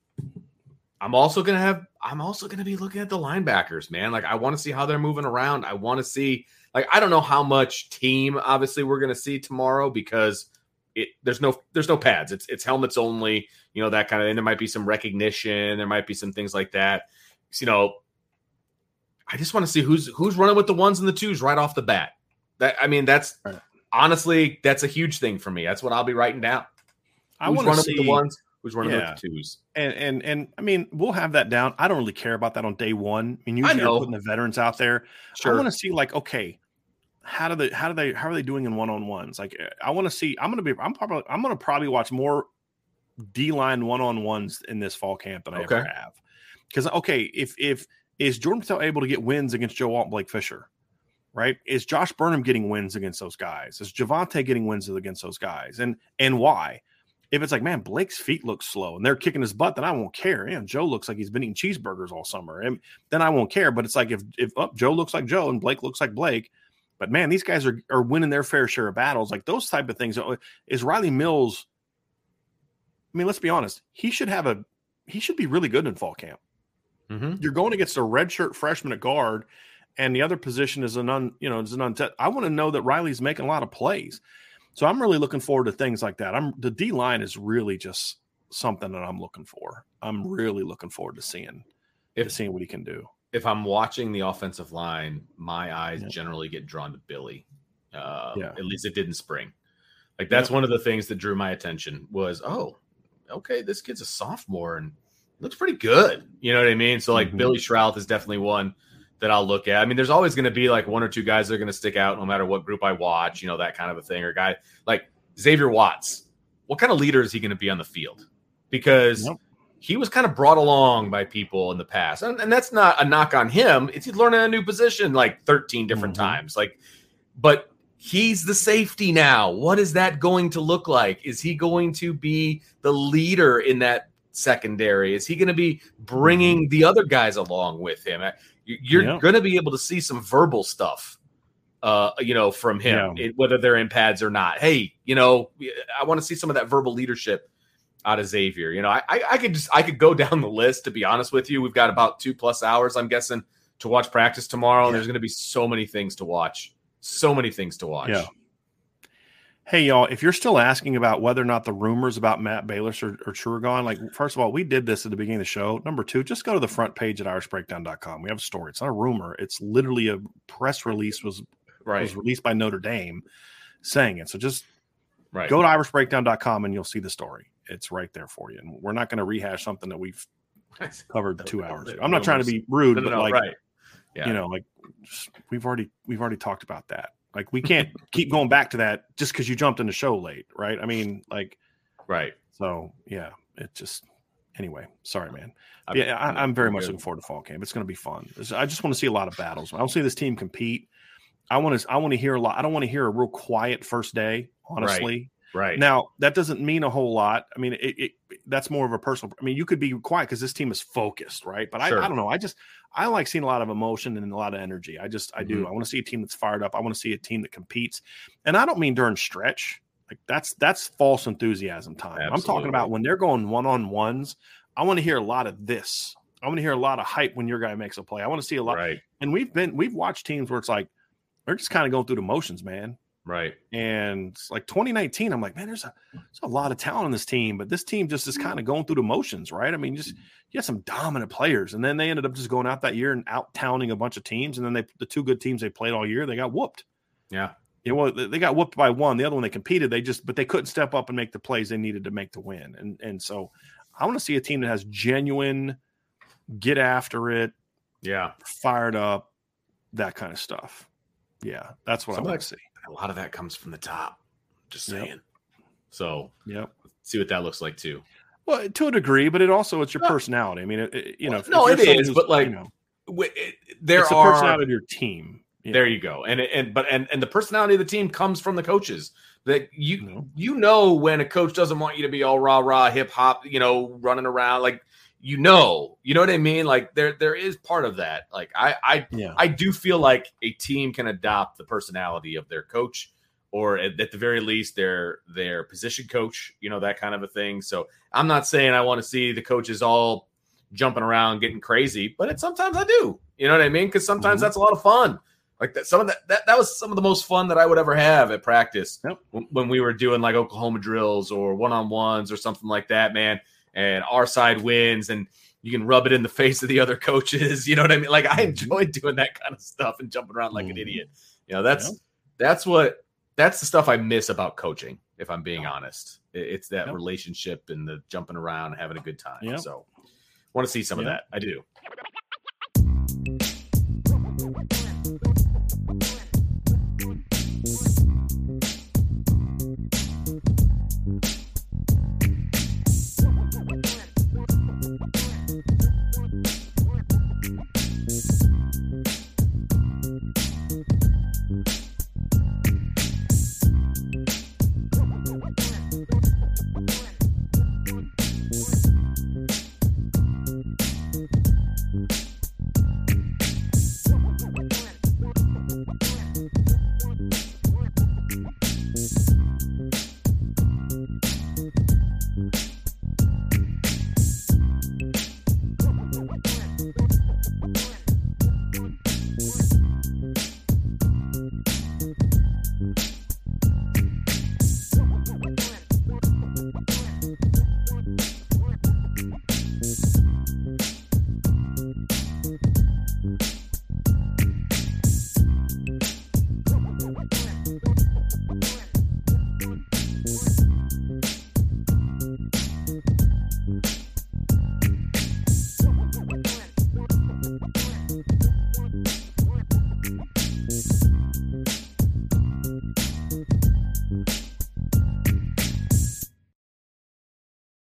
I'm also going to have. I'm also going to be looking at the linebackers, man. Like I want to see how they're moving around. I want to see like I don't know how much team obviously we're going to see tomorrow because it there's no there's no pads. It's it's helmets only, you know that kind of. And there might be some recognition. There might be some things like that. So, you know, I just want to see who's who's running with the ones and the twos right off the bat. That I mean, that's honestly that's a huge thing for me. That's what I'll be writing down. I want to see the ones who's running yeah. with the twos. And and and I mean, we'll have that down. I don't really care about that on day one. I mean, usually I you're putting the veterans out there. Sure. I want to see like, okay, how do they how do they how are they doing in one on ones? Like, eh, I want to see. I'm gonna be. I'm probably. I'm gonna probably watch more D line one on ones in this fall camp than I okay. ever have. Because okay, if if is Jordan Botelho able to get wins against Joe Alt Blake Fisher? right? Is Josh Burnham getting wins against those guys? Is Javontae getting wins against those guys? And and why? If it's like, man, Blake's feet look slow and they're kicking his butt, then I won't care. And Joe looks like he's been eating cheeseburgers all summer, and then I won't care. But it's like if if oh, Joe looks like Joe and Blake looks like Blake, but man, these guys are are winning their fair share of battles. Like those type of things. Uh, is Rylie Mills? I mean, let's be honest. He should have a he should be really good in fall camp. Mm-hmm. You're going against a redshirt freshman at guard, and the other position is an un you know is an untested. I want to know that Rylie's making a lot of plays. So I'm really looking forward to things like that. I'm the D line is really just something that I'm looking for. I'm really looking forward to seeing if, to seeing what he can do. If I'm watching the offensive line, my eyes yeah. generally get drawn to Billy. Uh, yeah. At least it didn't spring. Like that's yeah. one of the things that drew my attention was, oh, okay, this kid's a sophomore and looks pretty good. You know what I mean? So like mm-hmm. Billy Schrauth is definitely one that I'll look at. I mean, there's always going to be like one or two guys that are going to stick out no matter what group I watch, you know, that kind of a thing. Or guy like Xavier Watts. What kind of leader is he going to be on the field? Because yep. He was kind of brought along by people in the past. And, and, that's not a knock on him. It's he's learning a new position like 13 different mm-hmm. times. Like, but he's the safety now. What is that going to look like? Is he going to be the leader in that secondary? Is he going to be bringing mm-hmm. the other guys along with him? You're yeah. going to be able to see some verbal stuff, uh, you know, from him, yeah. it, whether they're in pads or not. Hey, you know, I want to see some of that verbal leadership out of Xavier. You know, I, I could just I could go [LAUGHS] down the list. To be honest with you, we've got about two plus hours, I'm guessing, to watch practice tomorrow. Yeah. And there's going to be so many things to watch. So many things to watch. Yeah. Hey y'all, if you're still asking about whether or not the rumors about Matt Balis are, are true or gone, like first of all, we did this at the beginning of the show. Number two, just go to the front page at irishbreakdown.com. We have a story. It's not a rumor. It's literally a press release was right. was released by Notre Dame saying it. So just right. go to irishbreakdown.com and you'll see the story. It's right there for you. And we're not going to rehash something that we've [LAUGHS] covered two hours. I'm not trying to be rude, no, no, but like right. yeah. you know, like just, we've already we've already talked about that. Like we can't [LAUGHS] keep going back to that just because you jumped in the show late, right? I mean, like, right. So yeah, it just anyway. Sorry, man. yeah, I, am very much looking forward to fall camp. It's going to be fun. I just want to see a lot of battles. I want to see this team compete. I want to. I want to hear a lot. I don't want to hear a real quiet first day. Honestly, Right. Now, that doesn't mean a whole lot. I mean, it, it that's more of a personal. I mean, you could be quiet because this team is focused, right? But sure. I, I don't know. I just I like seeing a lot of emotion and a lot of energy. I just I do. Mm-hmm. I want to see a team that's fired up. I want to see a team that competes. And I don't mean during stretch. Like that's that's false enthusiasm time. Absolutely. I'm talking about when they're going one on ones. I want to hear a lot of this. I want to hear a lot of hype when your guy makes a play. I want to see a lot. Right. And we've been we've watched teams where it's like they're just kind of going through the motions, man. Right. And like 2019, I'm like, man, there's a there's a lot of talent on this team, but this team just is hmm. kind of going through the motions, right? I mean, just hmm. you have some dominant players, and then they ended up just going out that year and out towning a bunch of teams, and then they the two good teams they played all year, they got whooped. Yeah. You know, well, they got whooped by one. The other one they competed, they just but they couldn't step up and make the plays they needed to make to win. And and so I want to see a team that has genuine get after it, yeah, fired up, that kind of stuff. Yeah, that's what Some I want to see a lot of that comes from the top. Just saying. Yep. So, yep. See what that looks like too. Well, to a degree, but it also it's your personality. I mean, it, it, you know, no, it is, but like, you know, it, there it's are the personality of your team. You there know. you go, and and but and and the personality of the team comes from the coaches. That you you know, you know when a coach doesn't want you to be all rah rah hip hop, you know, running around like you know, you know what I mean? Like there there is part of that. Like I I yeah. I do feel like a team can adopt the personality of their coach or at, at, the very least their their position coach, you know, that kind of a thing. So I'm not saying I want to see the coaches all jumping around getting crazy, but it sometimes I do. You know what I mean? Because sometimes mm-hmm. that's a lot of fun. Like that, some of that, that that was some of the most fun that I would ever have at practice yep. when, when we were doing like Oklahoma drills or one on ones or something like that, man and our side wins and you can rub it in the face of the other coaches. [LAUGHS] You know what I mean? Like I mm-hmm. enjoyed doing that kind of stuff and jumping around like an mm-hmm. idiot. You know, that's yeah. that's what that's the stuff I miss about coaching, if I'm being honest. It's that yep. relationship and the jumping around and having a good time. Yep. So want to see some yep. of that. I do.